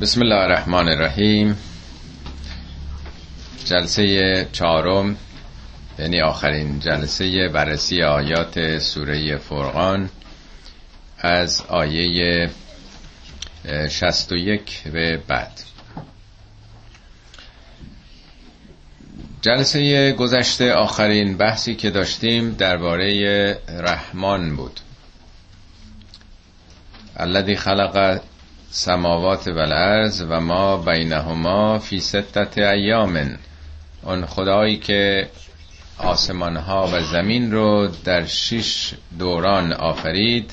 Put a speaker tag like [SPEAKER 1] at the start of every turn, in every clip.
[SPEAKER 1] بسم الله الرحمن الرحیم جلسه چهارم یعنی آخرین جلسه بررسی آیات سوره فرقان از آیه 61 به بعد جلسه گذشته آخرین بحثی که داشتیم درباره رحمان بود الذي خلق سماوات و الارض و ما بینهما فی ستت ایام. اون خدایی که آسمان ها و زمین رو در شش دوران آفرید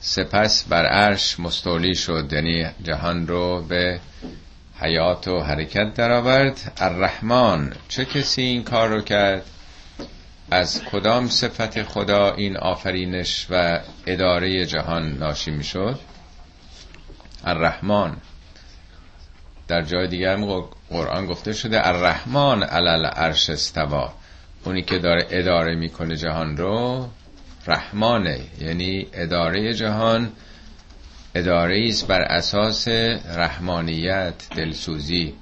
[SPEAKER 1] سپس بر عرش مستولی شد یعنی جهان رو به حیات و حرکت درآورد. الرحمن چه کسی این کار رو کرد؟ از کدام صفت خدا این آفرینش و اداره جهان ناشی می شد الرحمن. در جای دیگر قرآن گفته شده الرحمن علل عرش استوا اونی که داره اداره می‌کنه جهان رو رحمانه. یعنی اداره جهان اداره است بر اساس رحمانیت دلسوزی.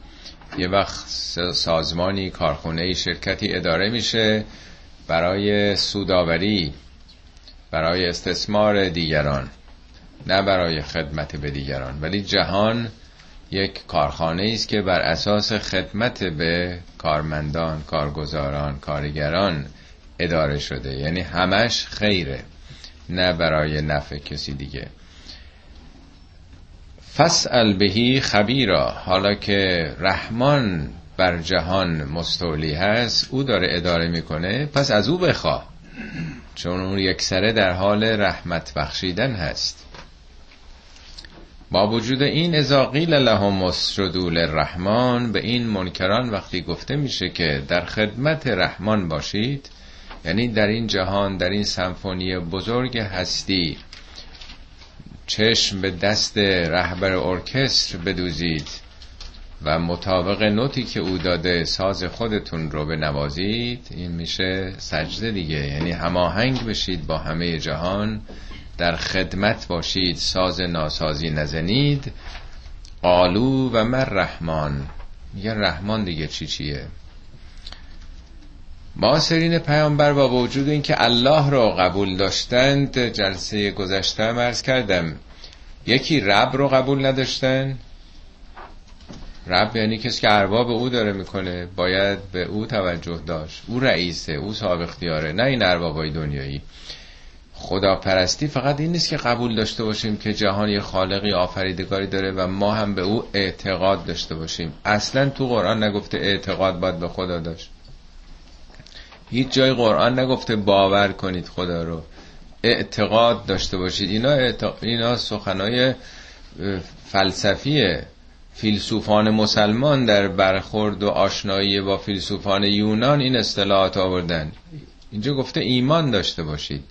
[SPEAKER 1] یه وقت سازمانی کارخونه شرکتی اداره میشه برای سوداوری برای استثمار دیگران. نه برای خدمت به دیگران ولی جهان یک کارخانه است که بر اساس خدمت به کارمندان کارگزاران کارگران اداره شده. یعنی همش خیره نه برای نفع کسی دیگه. فسأل بهی خبیرا. حالا که رحمان بر جهان مستولی هست او داره اداره می‌کنه پس از او بخواه. چون اون یک سره در حال رحمت بخشیدن هست. با وجود این ازا قیل لهم اسجدوا للرحمن به این منکران وقتی گفته میشه که در خدمت رحمان باشید یعنی در این جهان در این سمفونی بزرگ هستی چشم به دست رهبر ارکستر بدوزید و مطابق نوتی که او داده ساز خودتون رو بنوازید این میشه سجده دیگه یعنی هماهنگ بشید با همه جهان. در خدمت باشید ساز ناسازی نزنید. قالو و مر رحمان. میگن رحمان دیگه چی چیه؟ معاصرین پیامبر با وجود اینکه الله را قبول داشتند جلسه گذشته مرز کردم. یکی رب رو قبول نداشتن؟ رب یعنی کسی که ارباب او داره می‌کنه باید به او توجه داشت. او رئیسه او صاحب اختیاره نه این اربابای دنیایی. خداپرستی فقط این نیست که قبول داشته باشیم که جهان یه خالقی آفریدگاری داره و ما هم به او اعتقاد داشته باشیم. اصلا تو قرآن نگفته اعتقاد باید به خدا داشت. هیچ جای قرآن نگفته باور کنید خدا رو. اعتقاد داشته باشید. اینا, اعتق... اینا سخنای فلسفیه. فیلسوفان مسلمان در برخورد و آشنایی با فیلسوفان یونان این اصطلاحات آوردن. اینجا گفته ایمان داشته باشید.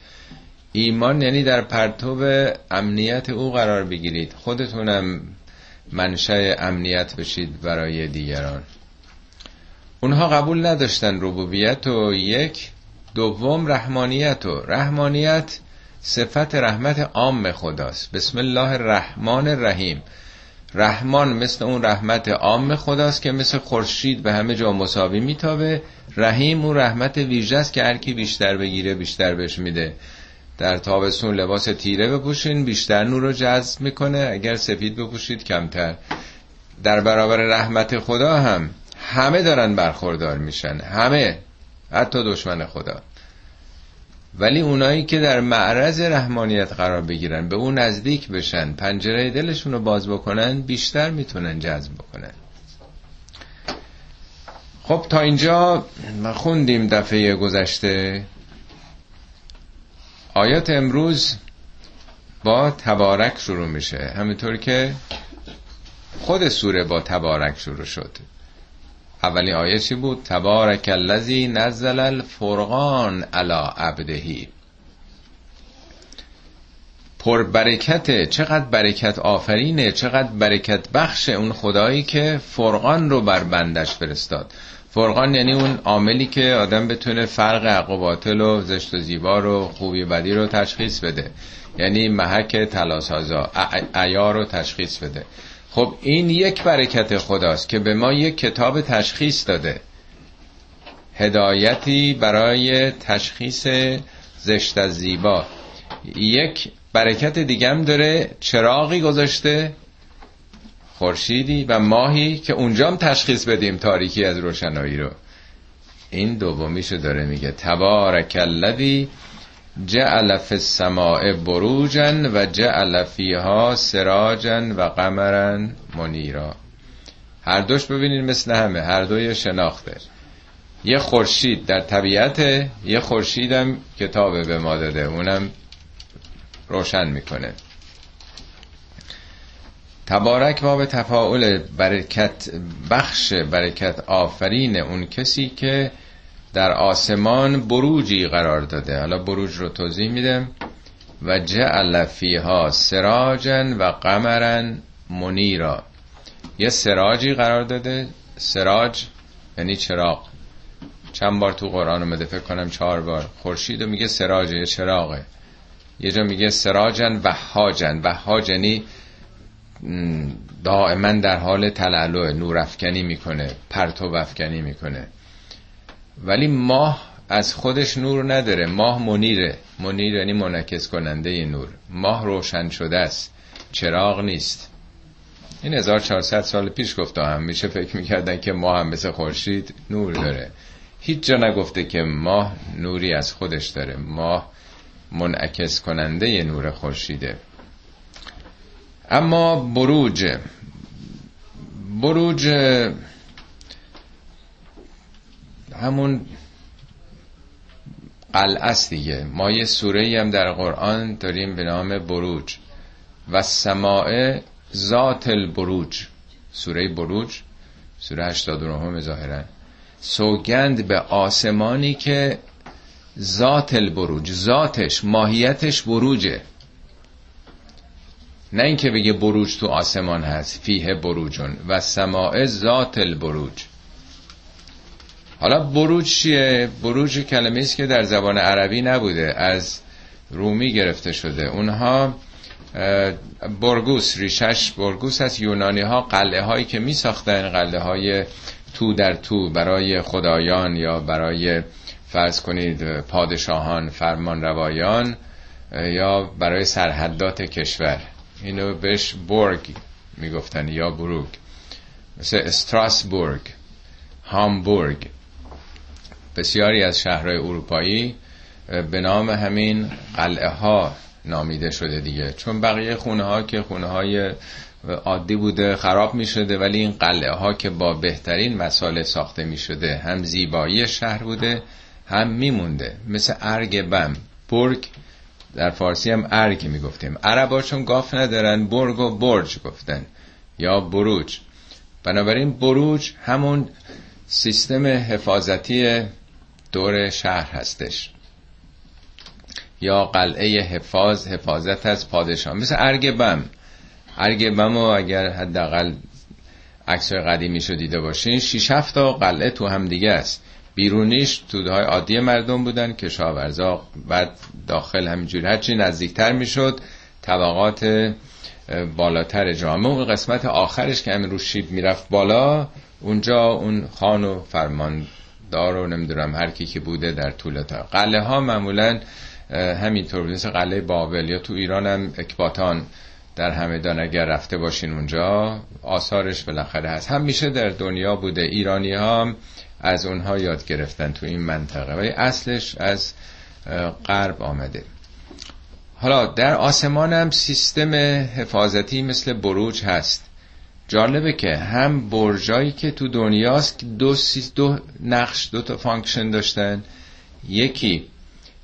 [SPEAKER 1] ایمان یعنی در پرتو امنیت او قرار بگیرید. خودتونم منشأ امنیت بشید برای دیگران. اونها قبول نداشتن ربوبیت و یک دوم رحمانیت و رحمانیت صفت رحمت عام خداست. بسم الله الرحمن الرحیم. رحمان مثل اون رحمت عام خداست که مثل خورشید به همه جا مساوی میتابه. رحیم اون رحمت ویژه است که هر کی بیشتر بگیره بیشتر بهش میده. در تابستون لباس تیره بپوشین بیشتر نور رو جذب می‌کنه. اگر سفید بپوشید کمتر. در برابر رحمت خدا هم همه دارن برخوردار میشن. همه. حتی دشمن خدا. ولی اونایی که در معرض رحمانیت قرار بگیرن به اون نزدیک بشن پنجره دلشون رو باز بکنن بیشتر می‌تونن جذب بکنن. خب تا اینجا خوندیم دفعه گذشته. آیات امروز با تبارک شروع میشه. همینطور که خود سوره با تبارک شروع شد. اولی آیه چی بود؟ تبارک الذی نزل الفرقان علی عبدهی پر برکته چقدر برکت آفرینه چقدر برکت بخش اون خدایی که فرقان رو بر بندش فرستاد. فرقان یعنی اون عاملی که آدم بتونه فرق حق و باطل و زشت و زیبا رو خوبی و بدی رو تشخیص بده. یعنی محک تلاسازا عیار رو تشخیص بده. خب این یک برکت خداست که به ما یک کتاب تشخیص داده. هدایتی برای تشخیص زشت از زیبا. یک برکت دیگم داره چراغی گذاشته خورشیدی و ماهی که اونجام تشخیص بدیم تاریکی از روشنایی رو. این دومیشو داره میگه. تبارک الذی جعل فی السماء بروجا و جعل فیها سراجا و قمرا منیرا. هر دوش ببینید مثل همه. هر دوی شناخته. یه خورشید در طبیعت یه خورشیدم کتابه به ما داده. اونم روشن می‌کنه. تبارک باب تفاعل برکت بخش برکت آفرین اون کسی که در آسمان بروجی قرار داده. حالا بروج رو توضیح میدم. و جعل فیها سراجا و قمرا منیرا. یه سراجی قرار داده. سراج یعنی چراغ. چند بار تو قرآن اومده فکر کنم چهار بار. خورشید میگه سراج یه چراغه. یه جا میگه سراجن و هاجن و یعنی دائما در حال تلالو نور افکنی می‌کنه پرتو افکنی می‌کنه. ولی ماه از خودش نور نداره. ماه منیره. منیر یعنی منعکس کننده نور. ماه روشن شده است. چراغ نیست. این 1400 سال پیش گفته هم میشه فکر می‌کردن که ماه هم مثل خورشید نور داره. هیچ جا نگفته که ماه نوری از خودش داره. ماه منعکس کننده نور خورشیده. اما بروج بروج همون قلعه دیگه. ما یه سوره هم در قرآن داریم به نام بروج. و سماع ذات البروج. سوره بروج سوره 89 ظاهرا. سوگند به آسمانی که ذات البروج ذاتش ماهیتش بروجه. نه اینکه بگه بروج تو آسمان هست فیه بروجون و سماع ذات البروج. حالا بروج چیه؟ بروج کلمه است که در زبان عربی نبوده از رومی گرفته شده. اونها برگوس ریشش برگوس از یونانی ها قلعه هایی که می ساختن قلعه های تو در تو برای خدایان یا برای فرض کنید پادشاهان فرمان روایان یا برای سرحدات کشور. اینو بهش برگ می‌گفتن یا بروگ. مثل استراسبورگ هامبورگ. بسیاری از شهرهای اروپایی به نام همین قلعه ها نامیده شده دیگه. چون بقیه خونه ها که خونه های عادی بوده خراب می شده ولی این قلعه ها که با بهترین مساله ساخته می شده هم زیبایی شهر بوده هم میمونده. مثل ارگ بم برگ در فارسی هم ارگ می گفتیم عربا چون گاف ندارن برگ و برج گفتن یا بروج. بنابراین بروج همون سیستم حفاظتی دور شهر هستش. یا قلعه حفاظ حفاظت از پادشاه. مثل ارگ بم. ارگ بم اگر حداقل عکس قدیمی شو دیده باشین شیش هفت تا قلعه تو هم دیگه است. بیرونیش تودهای عادی مردم بودن کشاورزا بعد داخل همینجوری. هرچی نزدیکتر می‌شد طبقات بالاتر جامعه اون قسمت آخرش که همین رو شیب می‌رفت بالا اونجا اون خان و فرماندار و نمی‌دونم هر کی که بوده در طول تا قلعه ها معمولا همینطور مثل قلعه بابل یا تو ایران هم اکباتان در همدان اگر رفته باشین اونجا آثارش بالاخره هست. هم میشه در دنیا بوده. ایرانی ها از اونها یاد گرفتن تو این منطقه. ولی اصلش از غرب آمده. حالا در آسمان هم سیستم حفاظتی مثل بروج هست. جالبه که هم برجایی که تو دنیاست که دو, دو نقش دو تا function داشتن. یکی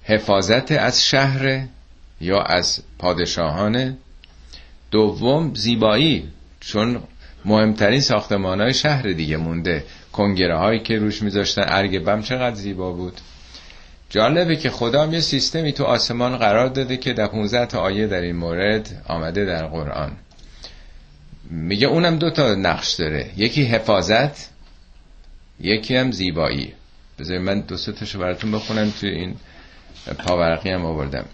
[SPEAKER 1] حفاظت از شهر یا از پادشاهان دوم زیبایی چون مهمترین ساختمان های شهر دیگه مونده. کنگره هایی که روش میذاشتن. ارگ بم چقدر زیبا بود. جالبه که خدا هم یه سیستمی تو آسمان قرار داده که در 15 تا آیه در این مورد آمده در قرآن. میگه اونم دو تا نقش داره. یکی حفاظت یکی هم زیبایی. بذارید من دو سه تاشو براتون بخونم توی این پاورقی هم آوردم.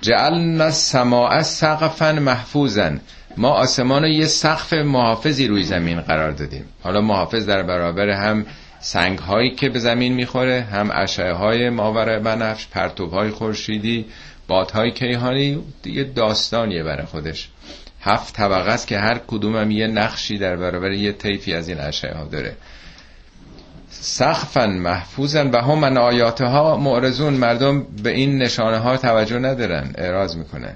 [SPEAKER 1] جعلنا السماء سقفا محفوظا. ما آسمان رو یه سقف محافظی روی زمین قرار دادیم. حالا محافظ در برابر هم سنگ هایی که به زمین می‌خوره هم اشعه های ماور بنفش پرتوب های خورشیدی بادهای کیهانی دیگه داستانیه برای خودش. هفت طبقه است که هر کدوم هم یه نقشی در برابر یه طیفی از این اشعه ها داره. سخفا محفوظن و هم من آیاتها معرضون مردم به این نشانه ها توجه ندارن اعراض می‌کنن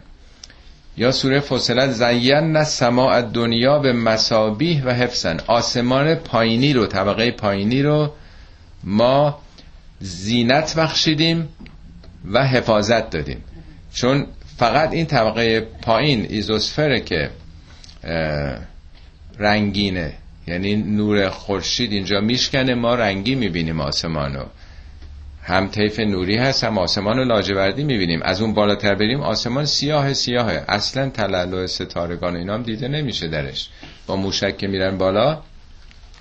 [SPEAKER 1] یا سوره فصلت زین سماع دنیا به مسابیح و حفظن آسمان پایینی رو طبقه پایینی رو ما زینت بخشیدیم و حفاظت دادیم. چون فقط این طبقه پایین ایزوسفره که رنگینه. یعنی نور خورشید اینجا میشکنه ما رنگی می‌بینیم آسمانو. هم طیف نوری هست هم آسمان لاجوردی می‌بینیم. از اون بالاتر بریم آسمان سیاه سیاهه. اصلا تلالو ستارگان اینا هم دیده نمیشه درش. با موشک که میرن بالا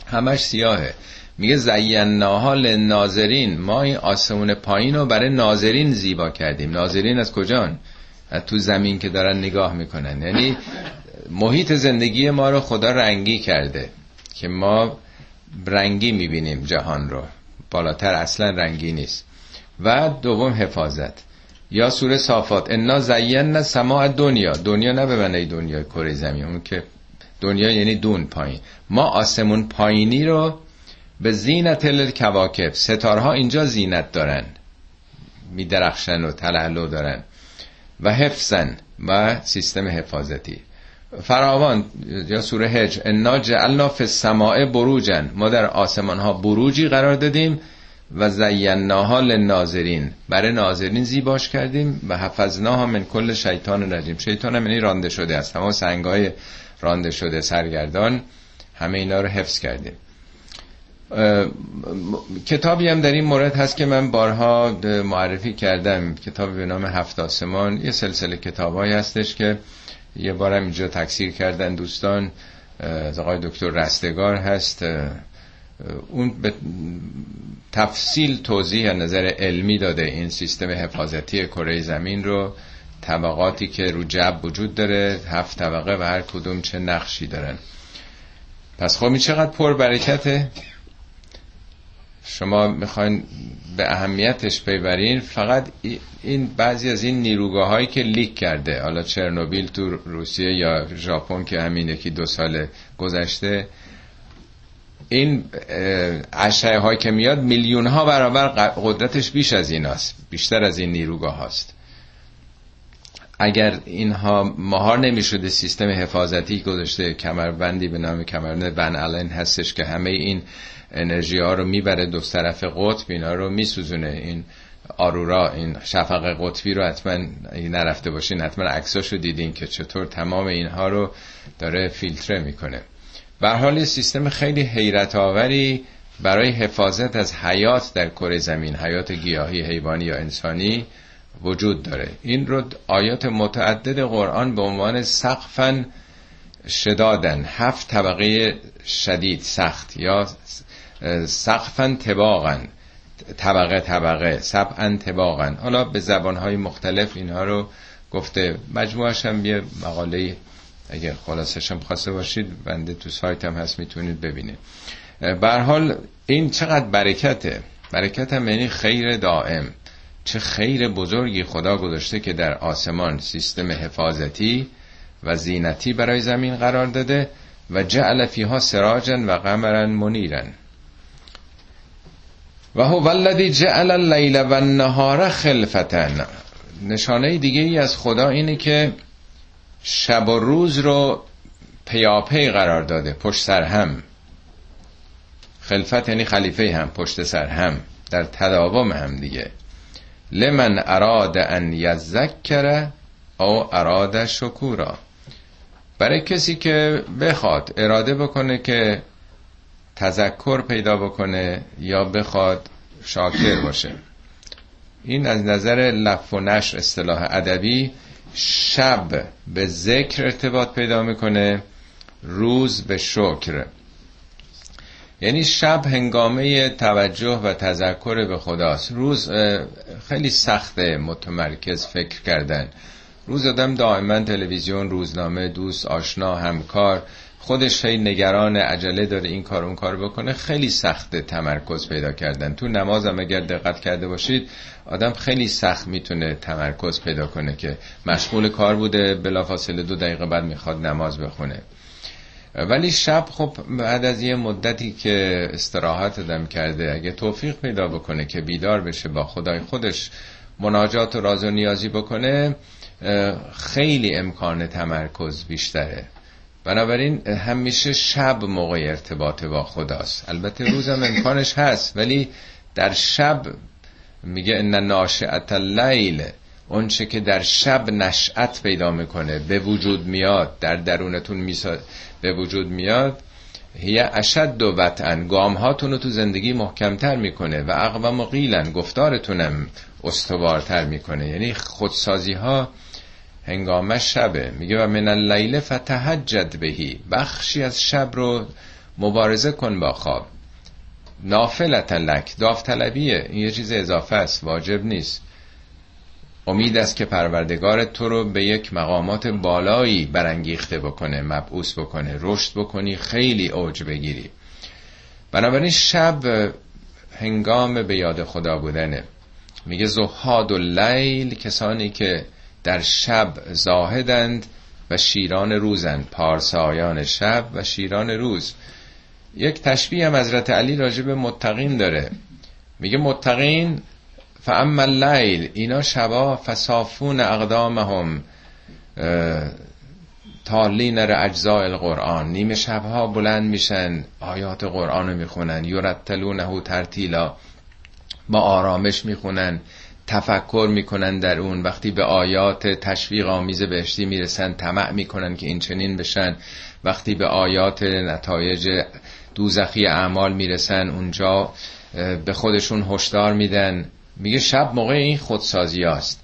[SPEAKER 1] همش سیاهه. میگه زیناها لناظرین. ما این آسمون پایین رو برای ناظرین زیبا کردیم. ناظرین از کجان از تو زمین که دارن نگاه می‌کنن. یعنی محیط زندگی ما رو خدا رنگی کرده. که ما رنگی می‌بینیم جهان رو. بالاتر اصلا رنگی نیست. و دوم حفاظت. یا سوره صافات. انا زینا سماع دنیا دنیا نه به معنی دنیا کره زمین. اون که دنیا یعنی دون پایین. ما آسمون پایینی رو به زینت کواکب ستارها اینجا زینت دارن. میدرخشن و تلالو دارن. و حفظن. و سیستم حفاظتی. فراوان یا سوره هج انا جعلنا فی السماء بروجن ما در آسمان ها بروجی قرار دادیم و زیناها للناظرین. برای ناظرین زیباش کردیم و حفظناها من کل شیطان رجیم شیطان هم یعنی رانده شده است. تمام سنگای رانده شده سرگردان. همه اینا رو حفظ کردیم. کتابی هم در این مورد هست که من بارها معرفی کردم. کتابی به نام هفت آسمان. یه سلسله کتابایی هستش که یه بارم اینجا تکثیر کردن دوستان آقای دکتر رستگار هست. اون به تفصیل توضیح نظر علمی داده این سیستم حفاظتی کره زمین رو طبقاتی که رو جب وجود داره هفت طبقه و هر کدوم چه نقشی دارن. پس خب این چقدر پر برکته شما می‌خواین به اهمیتش ببرین فقط این بعضی از این نیروگاه هایی که لیک کرده حالا چرنوبیل تو روسیه یا ژاپن که همین یکی دو سال گذشته این اشعه هایی که میاد میلیون ها برابر قدرتش بیش از این است بیشتر از این نیروگاه هاست. اگر اینها مهار نمی‌شده سیستم حفاظتی گذاشته کمربندی به نام کمربند بن الن هستش که همه این انرژی ها رو می‌بره دو طرف قطب اینا رو میسوزونه. این آرورا این شفق قطبی رو حتما نرفته باشین حتما عکساش رو دیدین که چطور تمام اینها رو داره فیلتره می‌کنه. به حال سیستم خیلی حیرت آوری برای حفاظت از حیات در کره زمین حیات گیاهی حیوانی یا انسانی وجود داره. این رو آیات متعدد قرآن به عنوان سقفن شدادن هفت طبقه شدید سخت یا سقفن تباغن طبقه طبقه سبعن تباغن حالا به زبانهای مختلف اینها رو گفته. مجموعش هم یه مقاله اگه خلاصش هم خواسته باشید بنده تو سایت هم هست می‌تونید ببینید. حال این چقدر برکته؟ برکت هم یعنی خیر دائم. چه خیر بزرگی خدا گذاشته که در آسمان سیستم حفاظتی و زینتی برای زمین قرار داده و جعل فیها سراجن و قمرن منیرن و هو الذی جعل اللیل و النهار خلفتن نشانه دیگه ای از خدا اینه که شب و روز رو پیاپی قرار داده پشت سر هم. خلفت یعنی خلیفه هم پشت سر هم در تداوم هم دیگه. لمن اراد ان یذکر او اراد شکورا. برای کسی که بخواد اراده بکنه که تذکر پیدا بکنه یا بخواد شاکر باشه. این از نظر لف و نشر اصطلاح ادبی شب به ذکر ارتباط پیدا می‌کنه روز به شکر. یعنی شب هنگامه توجه و تذکر به خداست. روز خیلی سخت متمرکز فکر کردن. روز آدم دائما تلویزیون روزنامه دوست آشنا همکار خودش خیلی نگران عجله داره این کار اون کار بکنه. خیلی سخت تمرکز پیدا کردن. تو نمازم اگر دقت کرده باشید آدم خیلی سخت می‌تونه تمرکز پیدا کنه که مشغول کار بوده بلافاصله دو دقیقه بعد می‌خواد نماز بخونه. ولی شب خب بعد از یه مدتی که استراحت دم کرده اگه توفیق پیدا بکنه که بیدار بشه با خدای خودش مناجات و راز و نیازی بکنه خیلی امکان تمرکز بیشتره. بنابراین همیشه شب موقع ارتباط با خداست. البته روزم امکانش هست ولی در شب میگه ان ناشعت اللیل. اونچه که در شب نشأت پیدا می‌کنه به وجود میاد در درونتون میسا به وجود میاد هی اشد و وطن. گام هاتون رو تو زندگی محکمتر می‌کنه و اقوام قیلن گفتارتونم استوارتر می‌کنه. یعنی خودسازی ها هنگام شبه. میگه و من اللیل فتهجد بهی. بخشی از شب رو مبارزه کن با خواب. نافلت لک. داوطلبیه. این یه چیز اضافه است. واجب نیست. امید است که پروردگار تو رو به یک مقامات بالایی برانگیخته بکنه مبعوث بکنه رشد بکنی خیلی اوج بگیری. بنابراین شب هنگام به یاد خدا بودنه. میگه زهاد و لیل کسانی که در شب زاهدند و شیران روزند پارسایان شب و شیران روز. یک تشبیه هم حضرت علی راجع به متقین داره. میگه متقین فاما اللیل اینا شبا فصافون اقدامهم تالین ر اجزاء القرآن. نیمه شبها بلند میشن آیات قرآن رو می‌خونن یرتلونه ترتیلا با آرامش می‌خونن تفکر می‌کنن در اون. وقتی به آیات تشویق آمیز بهشتی می‌رسن طمع می‌کنن که این چنین بشن. وقتی به آیات نتایج دوزخی اعمال می‌رسن اونجا به خودشون هشدار میدن. میگه شب موقع این خودسازی است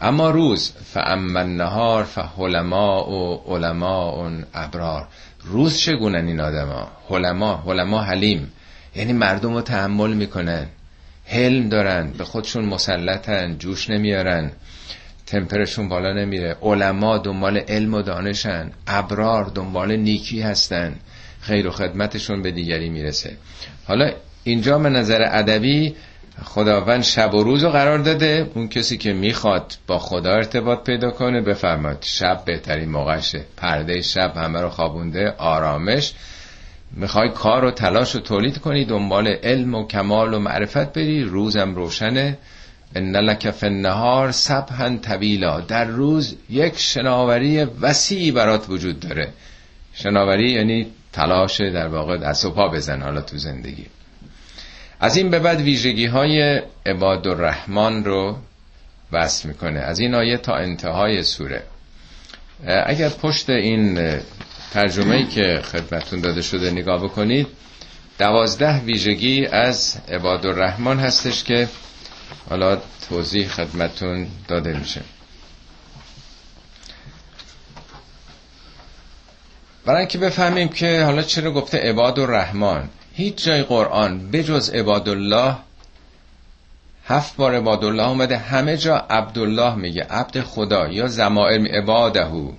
[SPEAKER 1] اما روز فاما النهار فحلما و علما ابرار. روز چگونن این آدما؟ علما علما حلیم. یعنی مردم رو تحمل می‌کنن. حلم دارن به خودشون مسلطن جوش نمیارن. تمپرشون بالا نمیره. علما دنبال علم و دانشن. ابرار دنبال نیکی هستن. خیر و خدمتشون به دیگری می‌رسه. حالا اینجا به نظر ادبی خداوند شب و روز رو قرار داده. اون کسی که می‌خواد با خدا ارتباط پیدا کنه بفرماد شب بهترین موقعشه پرده شب همه رو خوابونده آرامش. می‌خوای کار و تلاش و تولید کنی دنبال علم و کمال و معرفت بری. روزم روشنه. ان لک فی النهار سبحا طویلا. در روز یک شناوری وسیعی برات وجود داره. شناوری یعنی تلاش در واقع دست و بزن حالا تو زندگی. از این به بعد ویژگی های عباد الرحمن رو وصل می‌کنه. از این آیه تا انتهای سوره. اگر پشت این ترجمه که خدمتون داده شده نگاه بکنید دوازده ویژگی از عباد الرحمن هستش که حالا توضیح خدمتون داده میشه. برای اینکه بفهمیم که حالا چرا گفته عباد الرحمن هیچ جای قرآن بجز عباد الله هفت بار عباد الله اومده همه جا عبدالله میگه عبد خدا یا زمائر عبادهو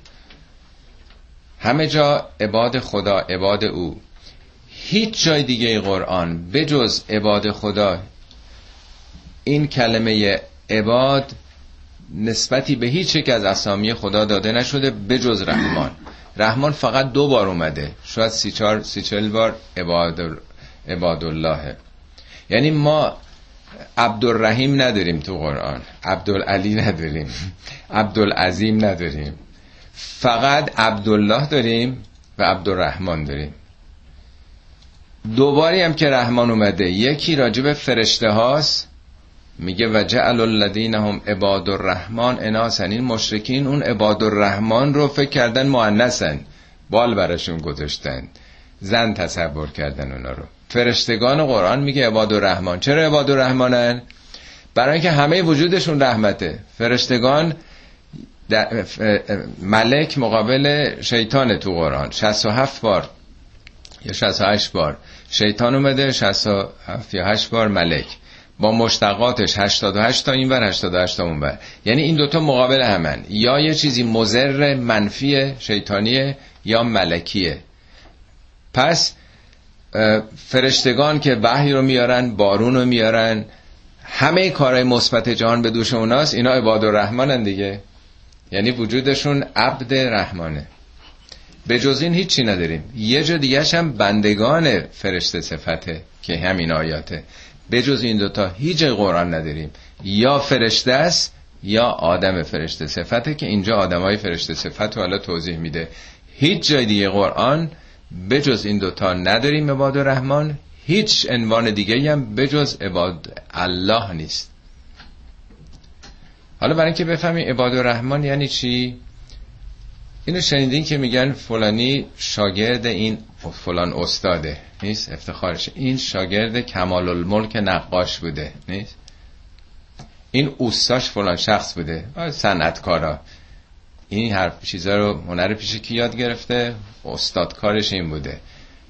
[SPEAKER 1] همه جا عباد خدا عباد او. هیچ جای دیگه قرآن بجز عباد خدا. این کلمه عباد نسبتی به هیچ یک از اسامی خدا داده نشده بجز رحمان. رحمان فقط دو بار اومده. شاید سی, چار سی چل بار عباد, عباد الله یعنی ما عبدالرحیم نداریم تو قرآن عبدالعلی نداریم عبدالعظیم نداریم. فقط عبدالله داریم و عبدالرحمن داریم. دوباری هم که رحمان اومده یکی راجب فرشته هاست میگه و جعل الذین هم عباد الرحمن اناسن. این مشرکین اون عباد الرحمن رو فکر کردن مؤنثن. بال براشون گذاشتن. زن تصور کردن اونا رو. فرشتگان قرآن میگه عباد الرحمن چرا عباد الرحمنن برای اینکه همه وجودشون رحمته. فرشتگان ملک مقابل شیطان تو قرآن. 67 بار یا 68 بار شیطان اومده 67 یا 8 بار ملک. با مشتقاتش 88 تا این ور 88 تا اون ور یعنی این دوتا مقابل همن. یا یه چیزی مزر منفی شیطانیه یا ملکیه. پس فرشتگان که وحی رو میارن بارون رو میارن همه کارهای مثبت جهان به دوش اوناست اینا عباد الرحمنن دیگه. یعنی وجودشون عبد رحمانه. به جز این هیچی نداریم. یه جا دیگه هم بندگان فرشته صفته که همین آیاته. به جز این دوتا هیچ قرآن نداریم. یا فرشته است یا آدم فرشته صفته که اینجا آدم های فرشته صفت رو حالا توضیح میده. هیچ جای دیگه قرآن بجز این دوتا نداریم عباد رحمان هیچ عنوان دیگه هم بجز عباد الله نیست. حالا برای اینکه بفهمیم عباد الرحمن یعنی چی؟ اینو شنیدین که میگن فلانی شاگرد این فلان استاده نیست؟ افتخارش این شاگرد کمال الملک نقاش بوده نیست؟ این اوستاش فلان شخص بوده صنعتکارا. این حرف چیزا رو هنر پیش کی یاد گرفته؟ استاد کارش این بوده.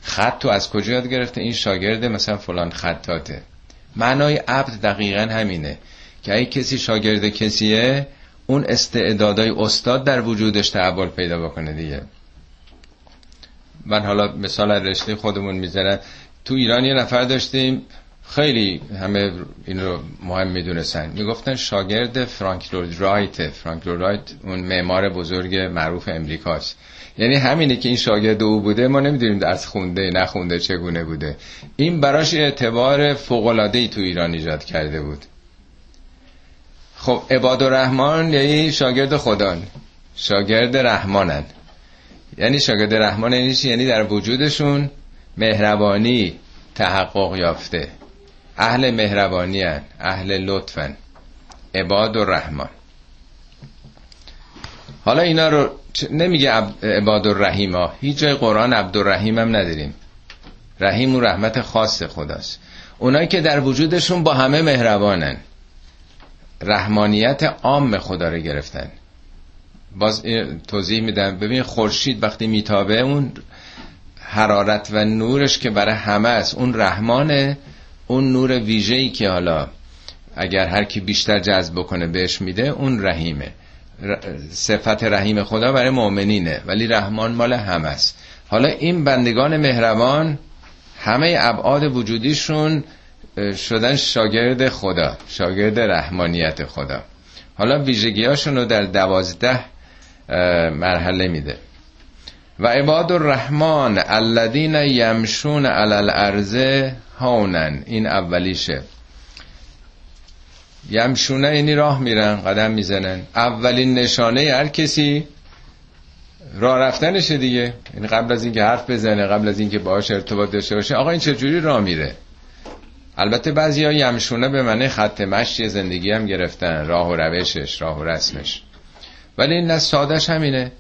[SPEAKER 1] خط تو از کجا یاد گرفته؟ این شاگرد مثلا فلان خطاته. معنای عبد دقیقا همینه که اگه کسی شاگرد کسیه اون استعدادای استاد در وجودش تحول پیدا بکنه دیگه. من حالا مثال رشته خودمون می‌زنم تو ایران یه نفر داشتیم خیلی همه این رو مهم می‌دونستن. می‌گفتن شاگرد فرانک رایت. فرانک رایت اون معمار بزرگ معروف امریکاست. یعنی همینه که این شاگرد او بوده ما نمی‌دونیم درس خونده نخونده چگونه بوده. این براش اعتبار فوق ای تو ایران ایجاد کرده بود. خب عباد الرحمن یعنی شاگرد خدان. شاگرد رحمانن. یعنی شاگرد رحمان یعنی یعنی در وجودشون مهربانی تحقق یافته. اهل مهربانی هن. اهل لطفن عباد الرحمن حالا اینا رو نمیگه عباد الرحیم ها هیچ جای قرآن عبدالرحیم هم نداریم. رحیم و رحمت خاص خداست. اونایی که در وجودشون با همه مهربانن. رحمانیت عام خدا رو گرفتن. باز توضیح میدم. ببین خورشید وقتی میتابه اون حرارت و نورش که برای همه است اون رحمانه. اون نور ویژه‌ای که حالا اگر هر کی بیشتر جذب بکنه بهش میده اون رحیمه. صفت رحیم خدا برای مؤمنینه ولی رحمان مال همه است. حالا این بندگان مهربان همه ابعاد وجودیشون شدن شاگرد خدا شاگرد رحمانیت خدا. حالا ویژگیاشون رو در دوازده مرحله میده. و عباد الرحمن الذین یمشون علی الارض هونن. این اولیشه. یمشونه یعنی راه میرن قدم می‌زنن. اولین نشانه هر کسی راه رفتنشه دیگه. این یعنی قبل از اینکه حرف بزنه قبل از اینکه باهاش ارتباط داشته باشه آقا این چجوری راه میره؟ البته بعضی ها یمشونه به معنی خط مشی زندگی هم گرفتن. راه و روشش راه و رسمش. ولی نه سادش همینه.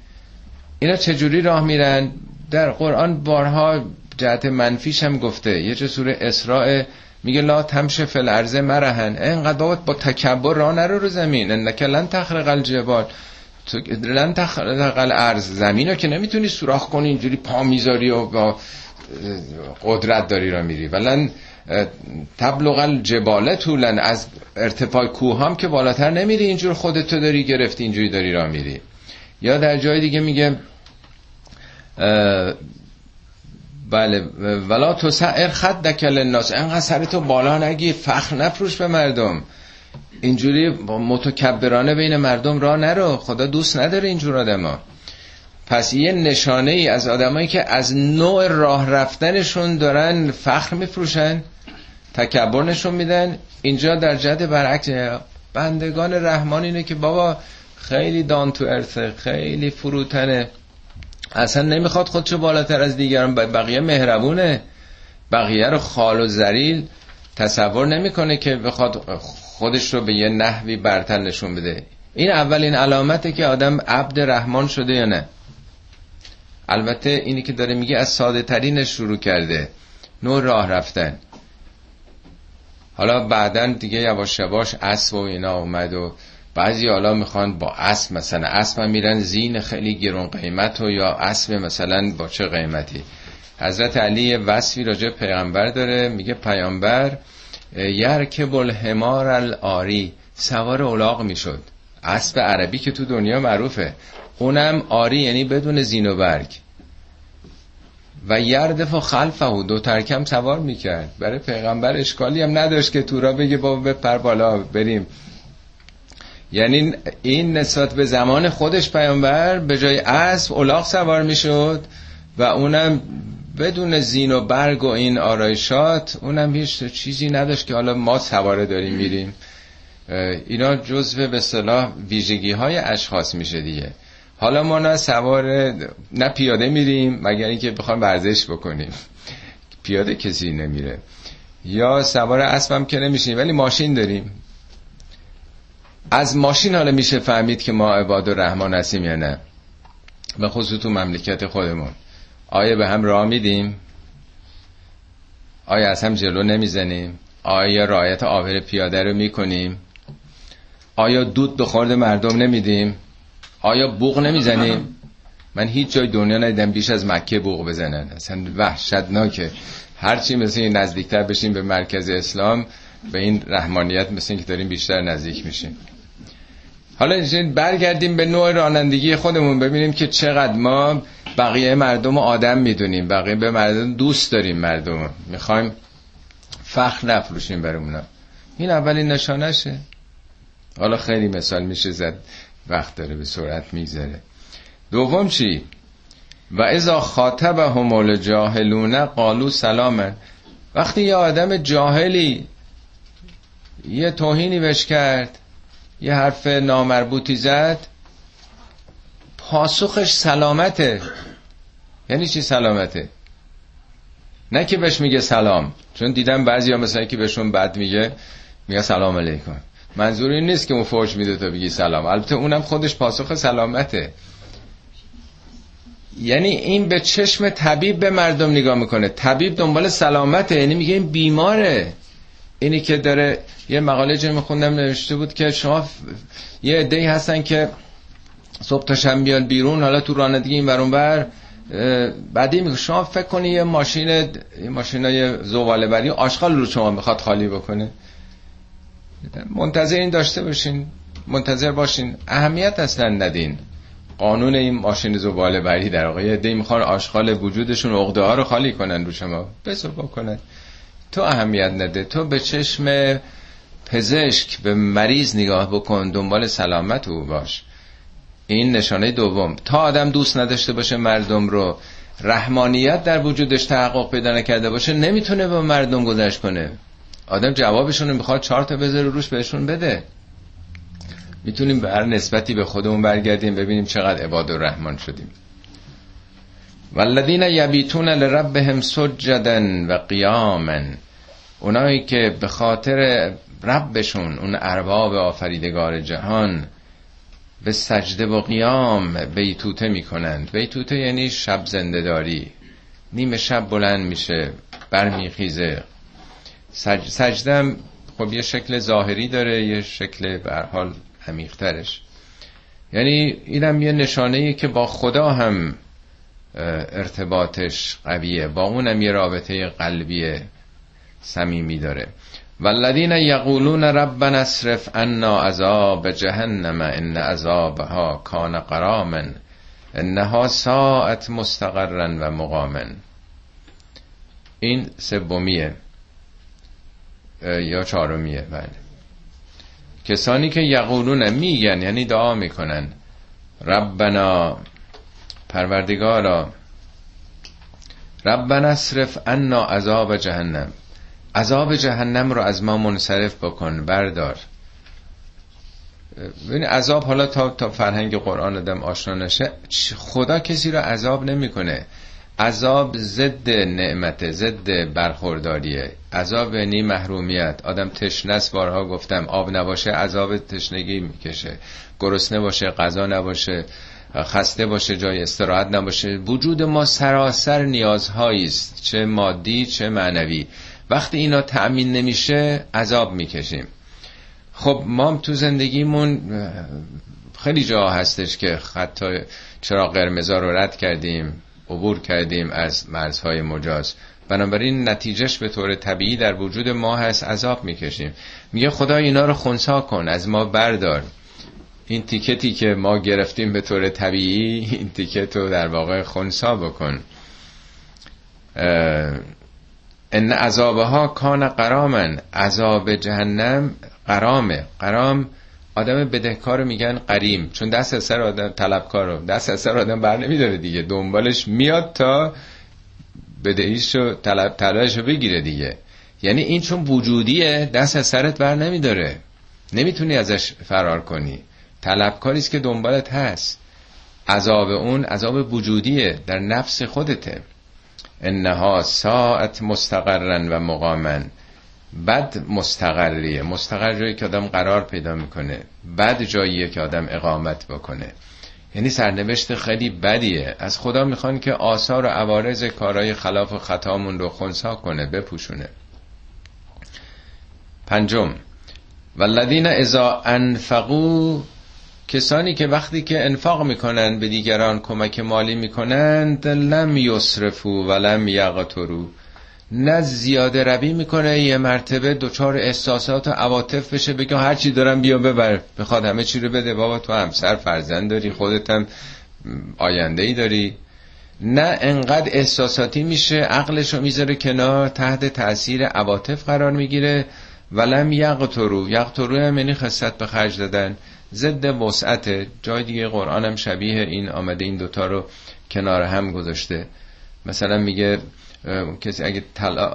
[SPEAKER 1] اینا چجوری راه میرن؟ در قرآن بارها جهت منفیش هم گفته. یه چه سوره اسراء میگه لا تمشه فل ارزه مرهن اینقدر بابا با تکبر راه نرو رو زمین. انک لن تخرق الجبال. تو لن تخرق الارض. زمین رو که نمی‌تونی سوراخ کنی اینجوری پا می‌ذاری و با قدرت داری را میری. ولن تبلغ الجبال طولن از ارتفاع کوه هم که بالاتر نمیری اینجور خودتو داری گرفتی اینجوری داری را میری. یا در جای دیگه میگه بله ولا تو سعر خط دکل الناس انقدر سرتو بالا نگی فخر نفروش به مردم. اینجوری متکبرانه بین مردم را نرو خدا دوست نداره اینجور آدما پس یه نشانه ای از آدمایی که از نوع راه رفتنشون دارن فخر میفروشن تکبر نشون میدن. اینجا در جد برعکس بندگان رحمان اینه که بابا خیلی دان تو ارثه خیلی فروتنه. اصلا نمی‌خواد خودشو بالاتر از دیگران. بقیه مهربونه. بقیه رو خال و زریل تصور نمی‌کنه که بخواد خودش رو به یه نحوی برتر نشون بده. این اولین علامته که آدم عبد رحمان شده یا نه. البته اینی که داره میگه از ساده ترینش شروع کرده. نوع راه رفتن. حالا بعدا دیگه یواش یواش اسب و اینا اومد و بعضی حالا می‌خوان با اسب مثلا اسب میرن زین خیلی گرون قیمت و یا اسب مثلا با چه قیمتی؟ حضرت علی وصفی راجع پیغمبر داره میگه پیامبر یرکب الحمار الاری سوار اولاغ می‌شد. اسب عربی که تو دنیا معروفه. اونم آری یعنی بدون زین و برگ. و یردف و خلفه دو ترکم سوار می‌کرد. برای پیغمبر اشکالی هم نداشت که تو را بگه بابا بپر بالا بریم. یعنی این نسبت به زمان خودش پیامبر به جای اسب الاغ سوار می‌شد و اونم بدون زین و برگ و این آرایشات اونم هیچ چیزی نداشت که حالا ما سواره داریم میریم. اینا جزو به صلاح ویژگی های اشخاص میشه دیگه. حالا ما نه سوار نه پیاده میریم مگر اینکه بخوایم ورزش بکنیم. پیاده کسی نمیره. یا سوار اسبم که نمیشیم ولی ماشین داریم. از ماشین حالا میشه فهمید که ما عباد الرحمن هستیم یا نه. به خصوص تو مملکت خودمون. آیا به هم راه میدیم. آیا از هم جلو نمی‌زنیم. آیا رایت آور پیاده رو می‌کنیم. آیا دود به خورد مردم نمیدیم. آیا بوق نمی‌زنیم. من هیچ جای دنیا ندیدم بیش از مکه بوق بزنن. اصلا وحشتناکه. هرچی مثل این نزدیکتر بشیم به مرکز اسلام به این رحمانیت مثل این که داریم بیشتر نزدیک میشیم. حالا برگردیم به نوع رانندگی خودمون ببینیم که چقدر ما بقیه مردم آدم می‌دونیم. بقیه به مردم دوست داریم مردم می‌خوایم فخر نفروشیم برمونا این اولین نشانشه حالا خیلی مثال میشه زد. وقت داره به سرعت میگذره. دوم چی؟ و ازا خاطب همول جاهلونه قالو سلامن وقتی یه آدم جاهلی یه توهینی بش کرد یه حرف نامربوطی زد. پاسخش سلامته. یعنی چی سلامته؟ نه که بهش میگه سلام. چون دیدم بعضی ها مثلا که بهشون بد میگه میگه سلام علیکم. منظور این نیست که اون فوش میده تا بگی سلام. البته اونم خودش پاسخ سلامته. یعنی این به چشم طبیب به مردم نگاه می‌کنه. طبیب دنبال سلامته یعنی میگه این بیماره. اینی که داره یه مقاله جمع خوندم نوشته بود که شما یه عده‌ای هستن که صبح تا شب بیان بیرون حالا تو رانندگی این برون بر بعدی میگه شما فکر کنی یه ماشین ماشینای زباله بری آشغال رو شما می‌خواد خالی بکنه. منتظر این داشته باشین منتظر باشین. اهمیت اصلا ندین. قانون این ماشین زباله بری در واقع یه می‌خوان آشغال وجودشون عقده ها رو خالی کنن رو شما. بسو بکنن. تو اهمیت نده. تو به چشم پزشک به مریض نگاه بکن دنبال سلامت او باش. این نشانه دوم. تا آدم دوست نداشته باشه مردم رو رحمانیت در وجودش تحقق پیدا نکرده باشه نمی‌تونه با مردم گذشت کنه. آدم جوابشون رو می‌خواد چهار تا بذاره روش بهشون بده. می‌تونیم به هر نسبتی به خودمون برگردیم ببینیم چقدر عباد الرحمن شدیم. والذین یبیتون لربهم سجدا و قیاما. اونایی که به خاطر ربشون اون ارباب آفریدگار جهان به سجده و قیام بیتوته می‌کنند. بیتوته یعنی شب زندهداری. نیمه شب بلند میشه برمیخیزه. سج... سجدم خب یه شکل ظاهری داره یه شکل به حال عمیقترش. یعنی اینم یه نشانه که با خدا هم ارتباطش قویه. با اونم یه رابطه قلبی صمیمی داره. والذین یقولون ربنا اصرف عنا عذاب جهنم ان عذابها کان قراما انها ساعت مستقرا و مقاما این سومیه یا چهارمیه؟ بله. کسانی که یقولون میگن یعنی دعا می‌کنن. ربنا پروردگارا ربنا اصرف عنا عذاب جهنم. عذاب جهنم رو از ما منصرف بکن بردار. ببین عذاب حالا تا تا فرهنگ قرآن آدم آشنا نشه خدا کسی رو عذاب نمی‌کنه. عذاب ضد نعمت ضد برخورداریه. عذاب یعنی محرومیت. آدم تشنس بارها گفتم آب نباشه عذاب تشنگی می‌کشه. گرسنه باشه غذا نباشه خسته باشه جای استراحت نباشه. وجود ما سراسر نیازهایی است چه مادی چه معنوی. وقتی اینا تأمین نمیشه عذاب می‌کشیم. خب ما تو زندگیمون خیلی جا هستش که حتی چرا قرمزا رو رد کردیم عبور کردیم از مرزهای مجاز. بنابراین نتیجهش به طور طبیعی در وجود ما هست عذاب می‌کشیم. میگه خدا اینا رو خونسا کن از ما بردار. این تیکتی که ما گرفتیم به طور طبیعی این تیکت رو در واقع خونسا بکن. ان عذابها کان قرامن عذاب جهنم قرامه قرام آدم بدهکار میگن قریم. چون دست از سر آدم طلبکار رو. دست از سر آدم بر نمیداره دیگه. دنبالش میاد تا بدهیش رو طلب رو بگیره دیگه. یعنی این چون وجودیه دست از سرت بر نمیداره. نمی‌تونی ازش فرار کنی. طلبکاری است که دنبالت هست. عذاب اون عذاب وجودیه. در نفس خودته. انها ساعت مستقرن و مقامن. بد مستقریه مستقر جایی که آدم قرار پیدا می‌کنه. بد جاییه که آدم اقامت بکنه. یعنی سرنوشت خیلی بدیه. از خدا می‌خوان که آثار و عوارض کارهای خلاف و خطامون رو خونسا کنه بپوشونه. پنجم. والذین اذا انفقو کسانی که وقتی که انفاق می‌کنن به دیگران کمک مالی می‌کنند لم یسرفو و لم یقترو نه زیاده روی می‌کنه یه مرتبه دچار احساسات و عواطف بشه بگه هر چی دارم بیا ببر. بخواد همه چی رو بده. بابا تو همسر فرزند داری خودت هم آینده ای داری. نه انقدر احساساتی میشه عقلش رو می‌ذاره کنار تحت تاثیر عواطف قرار می‌گیره. ولم یقترو یقترو هم یعنی خصت به خرج دادن. ضد وسعت. جای دیگه قرآن هم شبیه این آمده این دوتا رو کنار هم گذاشته. مثلا میگه کسی اگه طلاق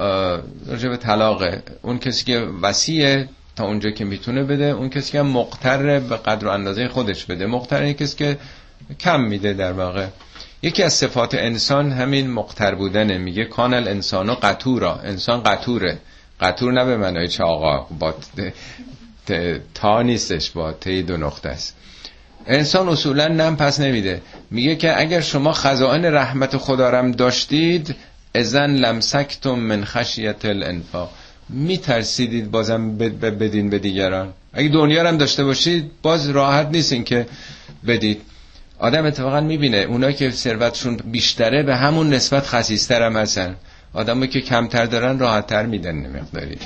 [SPEAKER 1] به طلاقه اون کسی که وسیعه تا اونجا که می‌تونه بده اون کسی که مقتر به قدر و اندازه خودش بده. مقتر این کسی که کم میده در واقع. یکی از صفات انسان همین مقتر بودنه. میگه کانل انسان و قطورا. انسان قطوره. قطور نه به معنای چه آقا با تا نیستش با تی دو نقطه است. انسان اصولا نم پس نمیده. میگه که اگر شما خزائن رحمت خدا رم داشتید ازن لمسکتم من خشیت الانفاق. میترسیدید بازم بدین به دیگران. اگه دنیا هم داشته باشید باز راحت نیستین که بدید. آدم اتفاقا می‌بینه اونا که ثروتشون بیشتره به همون نسبت خسیستر هم هستن. آدمایی که کمتر دارن راحتتر میدن مقداری.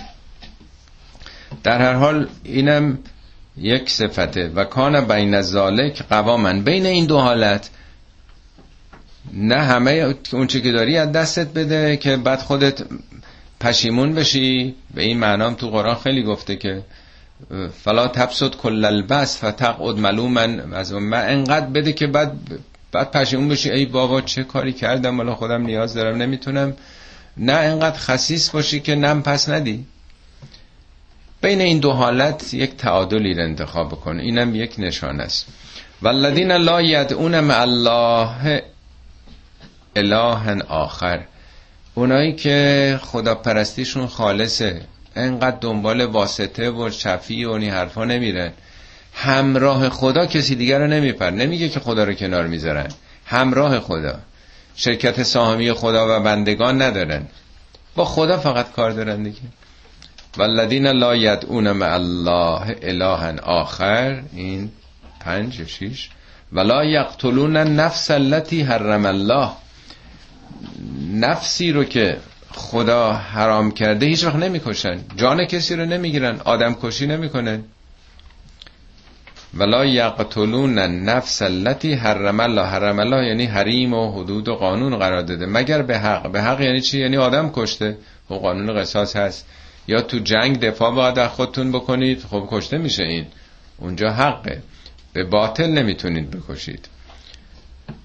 [SPEAKER 1] در هر حال اینم یک صفته. و کان بین ذالک قوامن. بین این دو حالت نه همه اون چی که داری از دستت بده که بعد خودت پشیمون بشی. به این معنام تو قرآن خیلی گفته که فلا تبسط کل البس فتقعد ملومن. از من انقدر بده که بعد بعد پشیمون بشی. ای بابا چه کاری کردم؟ ولی خودم نیاز دارم نمی‌تونم. نه انقدر خسیس باشی که نم پس ندی. بین این دو حالت یک تعادلی رو انتخاب کن اینم یک نشان است. والذین لا یدعون مع الله اله آخر. اونایی که خدا پرستیشون خالصه. انقدر دنبال واسطه و شفی و این حرفا نمیرن. همراه خدا کسی دیگر رو نمیپر نمیگه که خدا رو کنار می‌ذارن. همراه خدا. شرکت ساهمی خدا و بندگان ندارن. با خدا فقط کار دارن دیگه. والذین لا یدعون مع الله اله آخر این پنج و شیش ولا یقتلون النفس التي حرم الله. نفسی رو که خدا حرام کرده هیچ وقت نمی‌کشن. جان کسی رو نمی‌گیرن. آدم کشی نمی‌کنن. ولا یقتلون النفس التي حرم الله. حرم الله یعنی حریم و حدود و قانون قرار داده. مگر به حق. به حق یعنی چی؟ یعنی آدم کشته. و خب قانون قصاص هست. یا تو جنگ دفاع باید از خودتون بکنید. خب کشته میشه این. اونجا حقه. به باطل نمی‌تونید بکشید.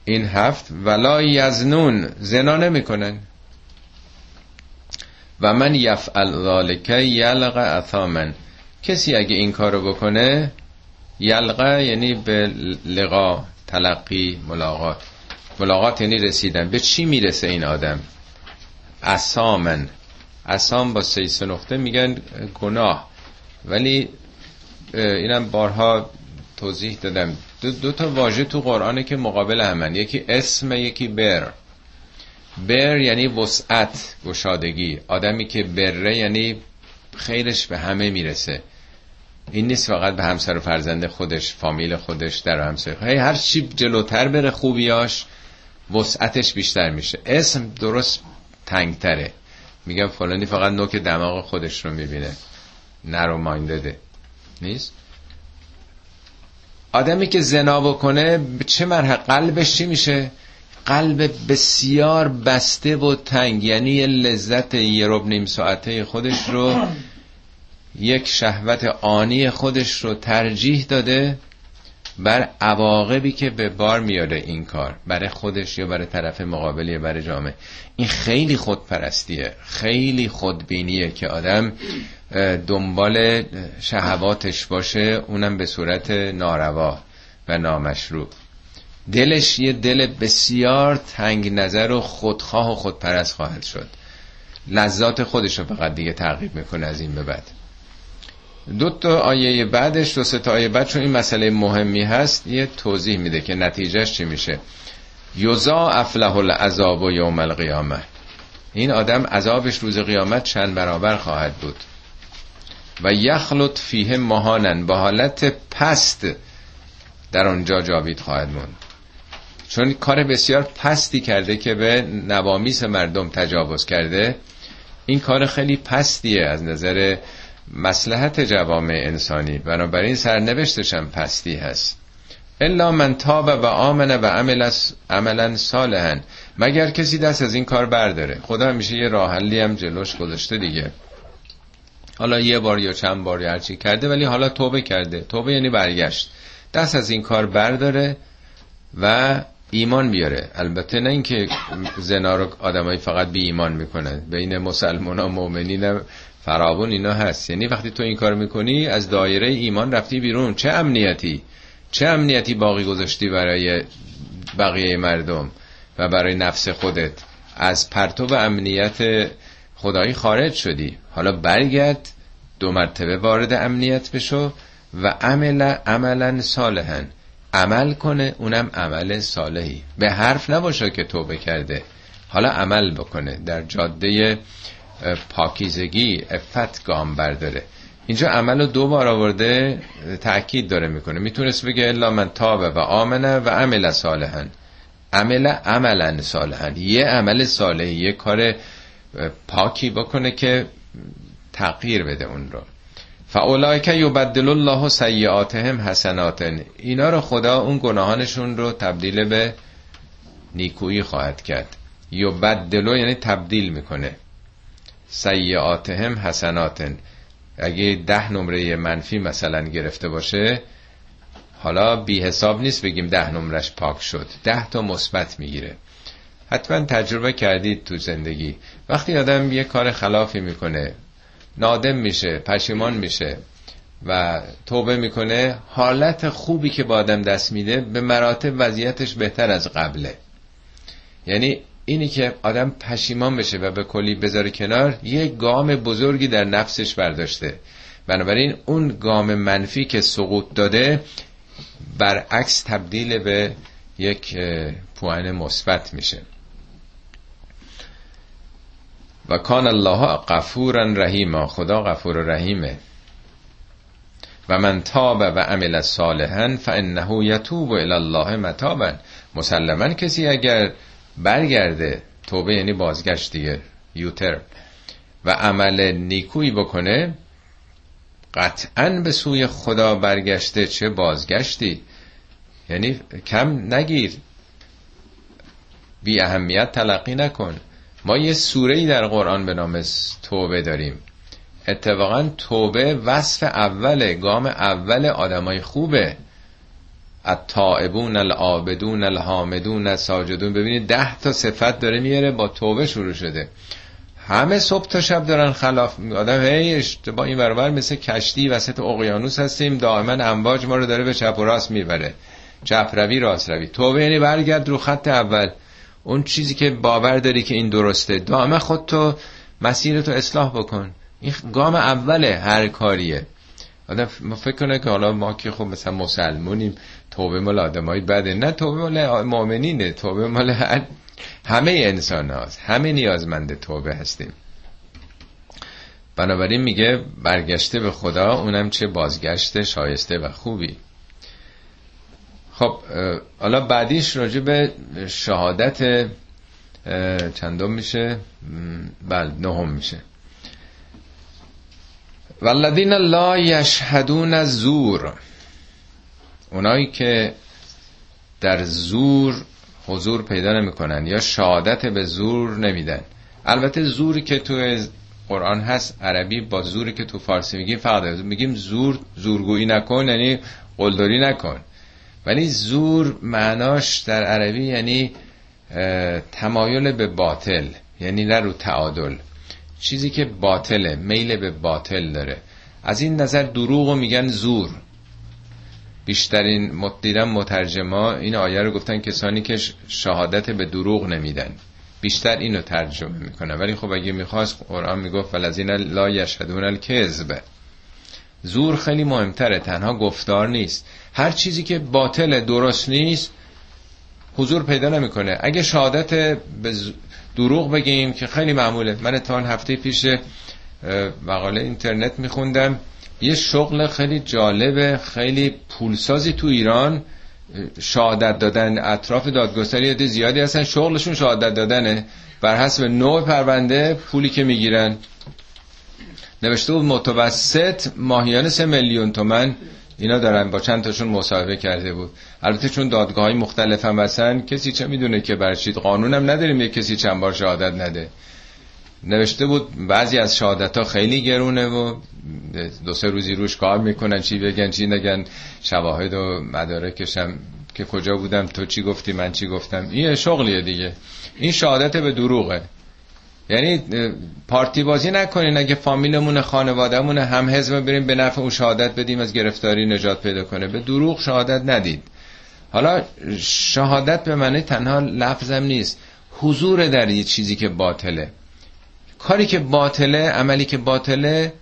[SPEAKER 1] این هفت ولا یزنون زنا نمی‌کنن. و من یفعل ذالک یلق اثامن. کسی اگه این کارو بکنه یلقه یعنی به لقا تلقی ملاقات. ملاقات یعنی رسیدن. به چی می‌رسه این آدم؟ اسامن اسام با سیس نقطه میگن گناه. ولی اینم بارها توضیح دادم. دو, دو تا واژه تو قرآنه که مقابل همن. یکی اسم یکی بر. بر یعنی وسعت گشادگی. آدمی که بره یعنی خیرش به همه می‌رسه. این نیست فقط به همسر و فرزند خودش فامیل خودش در همسر هی هر چی جلوتر بره خوبیاش وسعتش بیشتر میشه. اسم درست تنگتره. میگم فلانی فقط نوک دماغ خودش رو می‌بینه. نرو مایندده نیست؟ آدمی که زنا بکنه چه مرحله؟ قلبش چی میشه؟ قلب بسیار بسته و تنگ یعنی لذت یه رب نیم ساعته خودش رو یک شهوت آنی خودش رو ترجیح داده بر عواقبی که به بار میاره این کار برای خودش یا برای طرف مقابل یا برای جامعه. این خیلی خودپرستیه خیلی خودبینیه که آدم دنبال شهواتش باشه اونم به صورت ناروا و نامشروع. دلش یه دل بسیار تنگ نظر و خودخواه و خودپرست خواهد شد. لذات خودش رو فقط دیگه تعقیب می‌کنه از این به بعد. دو تا آیه بعدش دو سه تا آیه بعد چون این مسئله مهمی هست یه توضیح میده که نتیجهش چی میشه. یوزا افله العذاب و یوم القیامه. این آدم عذابش روز قیامت چند برابر خواهد بود. و یخلط فیه مهانن با حالت پست در آنجا جاوید خواهد موند. چون کار بسیار پستی کرده که به نوامیس مردم تجاوز کرده این کار خیلی پستیه از نظر مسلحت جوامع انسانی بنابراین سرنوشتش هم پستی هست. الا من تاب و آمنه و عمل عملا صالحا. مگر کسی دست از این کار برداره؟ خدا میشه یه راه هم جلوش گذاشته دیگه. حالا یه بار یا چند بار یا هرچی کرده ولی حالا توبه کرده. توبه یعنی برگشت. دست از این کار برداره و ایمان بیاره. البته نه اینکه زنا رو آدمای فقط بی ایمان می‌کنن. بین مسلمان و مؤمنین فراون اینا هست. یعنی وقتی تو این کار می‌کنی از دایره ایمان رفتی بیرون. چه امنیتی؟ چه امنیتی باقی گذاشتی برای بقیه مردم و برای نفس خودت؟ از پرتو امنیت خدایی خارج شدی. حالا برگرد دو مرتبه وارد امنیت بشو و عمل عملا صالحا. عمل کنه اونم عمل صالحی. به حرف نباشه که توبه کرده. حالا عمل بکنه. در جاده پاکیزگی افت گام برداره. اینجا عمل رو دو بار آورده تأکید داره می‌کنه. می‌تونست بگه الا من تابه و آمنه و عمل صالحا. عمل عملا صالحا. یه عمل صالحی یه کار پاکی بکنه که تغییر بده اون رو. که یبدل الله سیئاتهم حسناتن. اینا رو خدا اون گناهانشون رو تبدیل به نیکویی خواهد کرد. یبدلو یعنی تبدیل می‌کنه. سیعاتهم حسناتن. اگه ده نمره منفی مثلا گرفته باشه حالا بی حساب نیست بگیم ده نمرش پاک شد. ده تا مثبت می‌گیره. حتما تجربه کردید تو زندگی. وقتی آدم یه کار خلافی می‌کنه نادم میشه پشیمان میشه و توبه می‌کنه حالت خوبی که با آدم دست میده به مراتب وضعیتش بهتر از قبله. یعنی اینی که آدم پشیمان بشه و به کلی بذاره کنار یه گام بزرگی در نفسش برداشته. بنابراین اون گام منفی که سقوط داده برعکس تبدیل به یک پوان مثبت میشه. و کان الله غفورا رحیما خدا غفور و رحیمه. و من تاب و عمل صالحا فانه یتوب الى الله متابا. مسلما کسی اگر برگرده. توبه یعنی بازگشت دیگه. یوتر. و عمل نیکویی بکنه قطعا به سوی خدا برگشته. چه بازگشتی؟ یعنی کم نگیر. بی اهمیت تلقی نکن. ما یه سوره ای در قرآن به نام توبه داریم. اتفاقا توبه وصف اول گام اول آدمای خوبه. التائبون العابدون الحامدون الساجدون. ببینید ده تا صفت داره میاره با توبه شروع شده. همه صبح تا شب دارن خلاف آدم هی با این برابر مثل کشتی وسط اقیانوس هستیم. دائما امواج ما رو داره به چپ و راست می‌بره. چپ روی راست روی. توبه یعنی برگرد رو خط اول. اون چیزی که باور داری که این درسته. دائما خودتو مسیرتو اصلاح بکن. این گام اوله هر کاریه. آدم فکر کنه که حالا ما که خب مثلا مسلمونیم. توبه مال آدمایی بده. نه توبه مال مؤمنینه توبه مال همه انسان هاست همه نیازمند توبه هستیم. بنابراین میگه برگشته به خدا اونم چه بازگشت شایسته و خوبی. خب حالا بعدیش راجع به شهادت چندم میشه؟ بله نهم میشه. والذین لا یشهدون زور اونایی که در زور حضور پیدا نمی‌کنن یا شهادت به زور نمیدن. البته زوری که تو قرآن هست عربی با زوری که تو فارسی میگیم فرق میگیم زور زورگویی نکن یعنی قلدری نکن. ولی زور معناش در عربی یعنی تمایل به باطل یعنی نه رو تعادل. چیزی که باطله میل به باطل داره. از این نظر دروغ میگن زور. بیشترین دیدم مترجما این آیه رو گفتن کسانی که شهادت به دروغ نمیدن. بیشتر اینو ترجمه می‌کنه ولی خب اگه می‌خواست قرآن می‌گفت ولذین لا یشهدون الکذب. زور خیلی مهمتره تنها گفتار نیست. هر چیزی که باطل درست نیست حضور پیدا نمی‌کنه. اگه شهادت به دروغ بگیم که خیلی معموله. من اتفاقا هفته پیش مقاله اینترنت میخوندم. یه شغل خیلی جالب خیلی پولسازی تو ایران. شهادت دادن اطراف دادگستری زیادی هستن. شغلشون شهادت دادنه. بر حسب نوع پرونده پولی که می‌گیرن. نوشته بود متوسط ماهیانه سه میلیون تومن اینا دارن. با چند تاشون مصاحبه کرده بود. البته چون دادگاه های مختلف هم هستن کسی چه می‌دونه که برشید قانون هم نداریم یه کسی چند بار شهادت نده. نوشته بود بعضی از شهادت ها خیلی گرونه و دو سه روزی روش کار می‌کنن چی بگن چی نگن شواهد و مدارکشم که کجا بودم تو چی گفتی من چی گفتم. این شغلیه دیگه. این شهادت به دروغه. یعنی پارتی بازی نکنین اگه فامیلمون خانوادهمون هم حزب بریم به نفع اون شهادت بدیم از گرفتاری نجات پیدا کنه. به دروغ شهادت ندید. حالا شهادت به معنی تنها لفظم نیست. حضور در یه چیزی که باطله. کاری که باطله عملی که باطله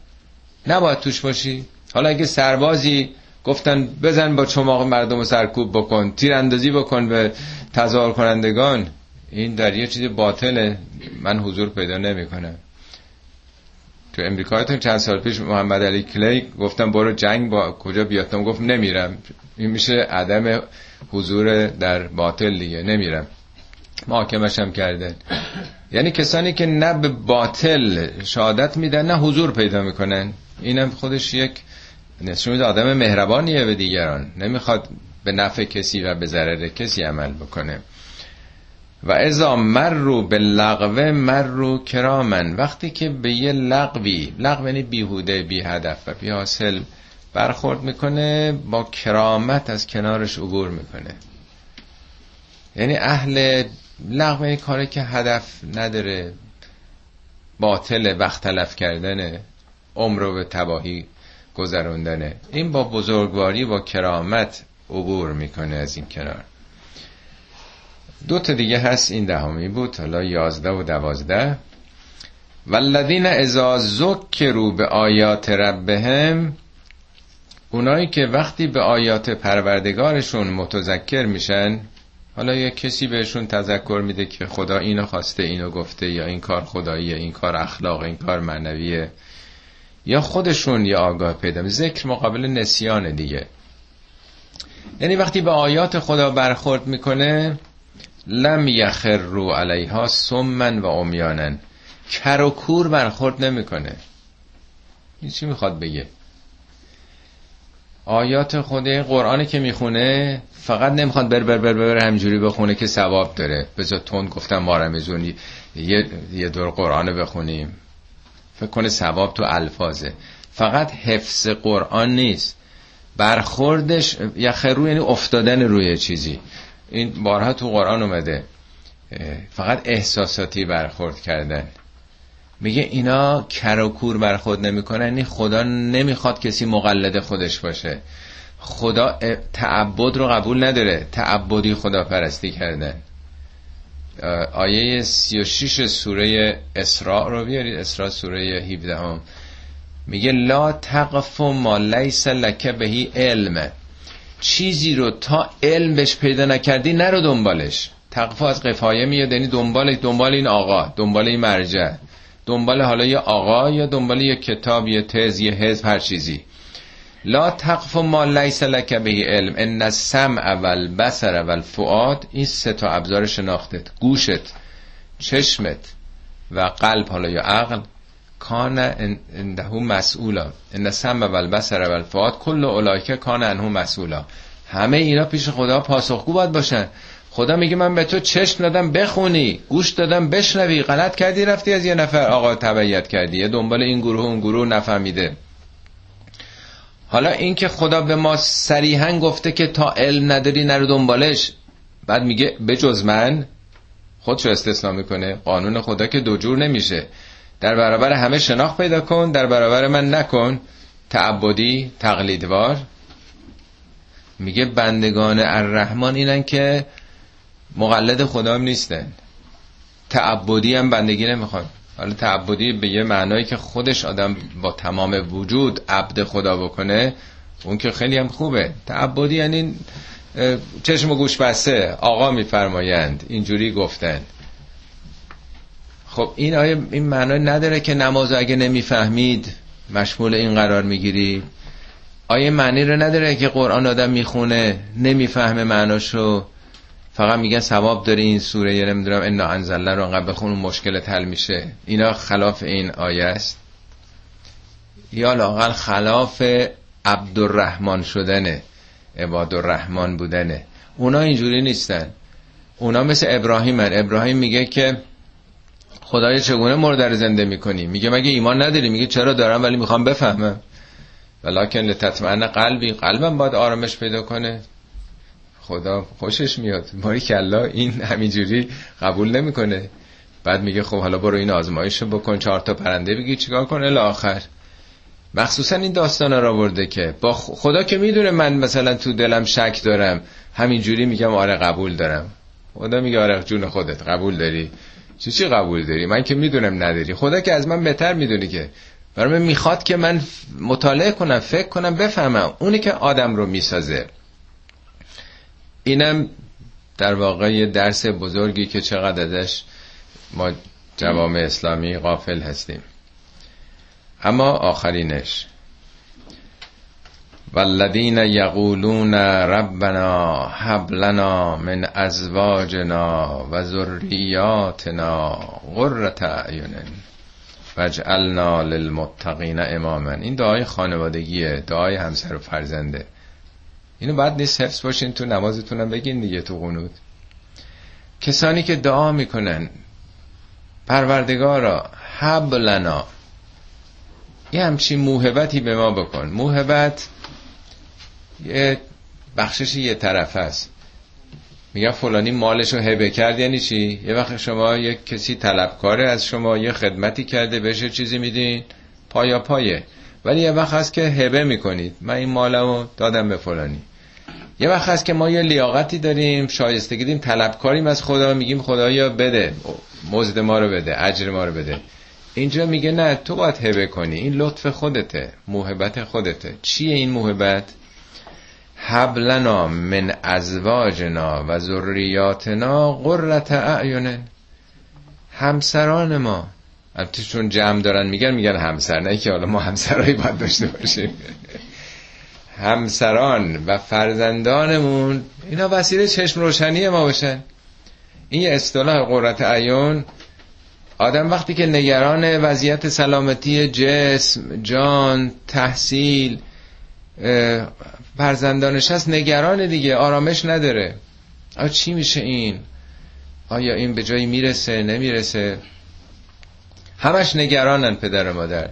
[SPEAKER 1] نباید توش باشی. حالا اگه سربازی گفتن بزن با چماق مردم سرکوب بکن تیراندازی بکن به تظاهر کنندگان این در یه چیز باطله. من حضور پیدا نمی‌کنم. تو امریکا چند سال پیش محمد علی کلی گفتم برو جنگ با کجا بیاتم گفت نمیرم. این میشه عدم حضور در باطل دیگه. نمیرم. محاکمش هم کردن یعنی کسانی که نه به باطل شهادت میدن نه حضور پیدا می‌کنن. اینم خودش یک نشون میده آدم مهربانیه به دیگران. نمی‌خواد به نفع کسی و به ضرر کسی عمل بکنه. و ازا مر رو به لغوه مر رو کرامن وقتی که به یه لغوی لغو یعنی بیهوده بی هدف و بی حاصل برخورد می‌کنه با کرامت از کنارش عبور می‌کنه. یعنی اهل لغو یعنی کاری که هدف نداره باطل وقت تلف کردنه عمر رو به تباهی گذروندنه. این با بزرگواری با کرامت عبور می‌کنه از این کنار. دو تا دیگه هست این دهمی بود حالا یازده و دوازده. والذین اذا ذکروا به آیات ربهم اونایی که وقتی به آیات پروردگارشون متذکر میشن حالا یه کسی بهشون تذکر میده که خدا اینو خواسته اینو گفته یا این کار خداییه این کار اخلاق این کار معنویه. یا خودشون یا آگاه پیدا ذکر مقابل نسیان دیگه. یعنی وقتی به آیات خدا برخورد می‌کنه لم یخر رو علیها سمن و امیانن کر و کور برخورد نمی‌کنه. این چی می‌خواد بگه؟ آیات خود قرآنی که می‌خونه فقط نمی‌خواد بر بر بر بر همجوری بخونه که ثواب داره. بذار تون گفتم مارمزونی یه, یه دور قرآن بخونیم. فکر کنه ثواب تو الفاظه. فقط حفظ قرآن نیست. برخوردش یخرو یعنی افتادن روی چیزی. این بارها تو قرآن اومده. فقط احساساتی برخورد کردن. میگه اینا کر و کور برخورد نمی‌کنن. یعنی خدا نمی‌خواد کسی مقلد خودش باشه. خدا تعبد رو قبول نداره. تعبدی خدا پرستی کردن آیه 36 سوره اسراء رو بیارید. اسراء سوره 17 هم میگه لا تقف ما لیس لک بهی علم. چیزی رو تا علم بهش پیدا نکردی نرو دنبالش. تقف از قفایه میاد یعنی دنبال دنبال این آقا دنبال این مرجع. دنبال حالا یه آقا یا دنبال یه کتاب یه تز یه حزب هر چیزی. لا تقف ما لیس لک به علم ان السمع والبصر والفؤاد این سه تا ابزار شناختت گوشت چشمت و قلب حالا یا عقل کان انده مسئولا. ان السمع والبصر والفؤاد کل اولایکه کان انه مسئولا. همه اینا پیش خدا پاسخگو باید باشن. خدا میگه من به تو چشم دادم بخونی. گوش دادم بشنوی. غلط کردی رفتی از یه نفر. آقا تبعیت کردی. یه دنبال این گروه اون گروه نفهمیده. حالا اینکه خدا به ما صریحا گفته که تا علم نداری نرو دنبالش بعد میگه بجز من خودشو استثنا می‌کنه قانون خدا که دو جور نمیشه. در برابر همه شناخت پیدا کن در برابر من نکن. تعبدی تقلیدوار. میگه بندگان الرحمن اینن که مقلد خدا هم نیستن. تعبدی هم بندگی نمی‌خوان. حالا تعبدی به یه معنایی که خودش آدم با تمام وجود عبد خدا بکنه اون که خیلی هم خوبه. تعبدی یعنی چشم و گوش بسته آقا میفرمایند اینجوری گفتن. خب این آیه این معنی نداره که نماز اگه نمی‌فهمید مشمول این قرار می‌گیری. آیه معنی رو نداره که قرآن آدم می‌خونه نمی‌فهمه معناشو. فقط میگن ثواب داره این سوره یه نمی‌دونم انا انزلنا رو انقدر بخون مشکل حل میشه. اینا خلاف این آیه است. یا لاقل خلاف عبدالرحمن شدنه عباد الرحمن بودنه. اونا اینجوری نیستن. اونا مثل ابراهیم هن. ابراهیم میگه که خدای چگونه مرده زنده می‌کنی؟ میگه مگه ایمان نداری؟ میگه چرا دارم ولی می‌خوام بفهمم. ولکن لتطمئن قلبی. قلبم باید آرامش پیدا کنه. خدا خوشش میاد. ماری کلا این همینجوری قبول نمی‌کنه. بعد میگه خب حالا برو این آزمایش بکن چهار تا پرنده بگی چیکار کن الی آخر مخصوصا این داستان را برده که با خدا که می‌دونه من مثلا تو دلم شک دارم همینجوری میگم آره قبول دارم. خدا میگه آره جون خودت قبول داری. چی چی قبول داری؟ من که می‌دونم نداری. خدا که از من بهتر می‌دونی که. برای من می‌خواد که من مطالعه کنم فکر کنم بفهمم. اونی که آدم رو می‌سازه. اینم در واقع یه درس بزرگی که چقدر ازش ما جوام اسلامی غافل هستیم. اما آخرینش. والذین یقولون ربنا هب لنا من ازواجنا و ذریاتنا قرة اعین واجعلنا للمتقین اماما. این دعای خانوادگیه دعای همسر و فرزنده. اینو بعد نیست حفظ باشین تو نمازتونم بگین دیگه تو قنود کسانی که دعا می‌کنن پروردگارا حب لنا یه همچین موهبتی به ما بکن. موهبت یه بخشش یه طرف هست میگن فلانی مالش رو هبه کرد یعنی چی؟ یه وقت شما یه کسی طلبکاره از شما یه خدمتی کرده بهش چیزی میدین؟ پایا پایه ولی یه وقت هست که هبه می‌کنید. من این مالمو دادم به فلانی. یه وقت هست که ما یه لیاقتی داریم شایستگی داریم طلبکاریم از خدا میگیم خدایا بده. مزد ما رو بده اجر ما رو بده. اینجا میگه نه تو باید هبه کنی. این لطف خودته موهبت خودته. چیه این موهبت حبلنا من ازواجنا و ذریاتنا قررت اعین. همسران ما. البته چون جمع دارن میگن میگن همسر نه که حالا ما همسرایی باید داشته باشیم. همسران و فرزندانمون اینا وسیله چشم روشنی ما باشن. این اصطلاح قررت عیون آدم وقتی که نگران وضعیت سلامتی جسم جان تحصیل فرزندانش هست نگران دیگه آرامش نداره. آیا چی میشه این؟ آیا این به جایی می‌رسه نمی‌رسه؟ همش نگرانن پدر و مادر.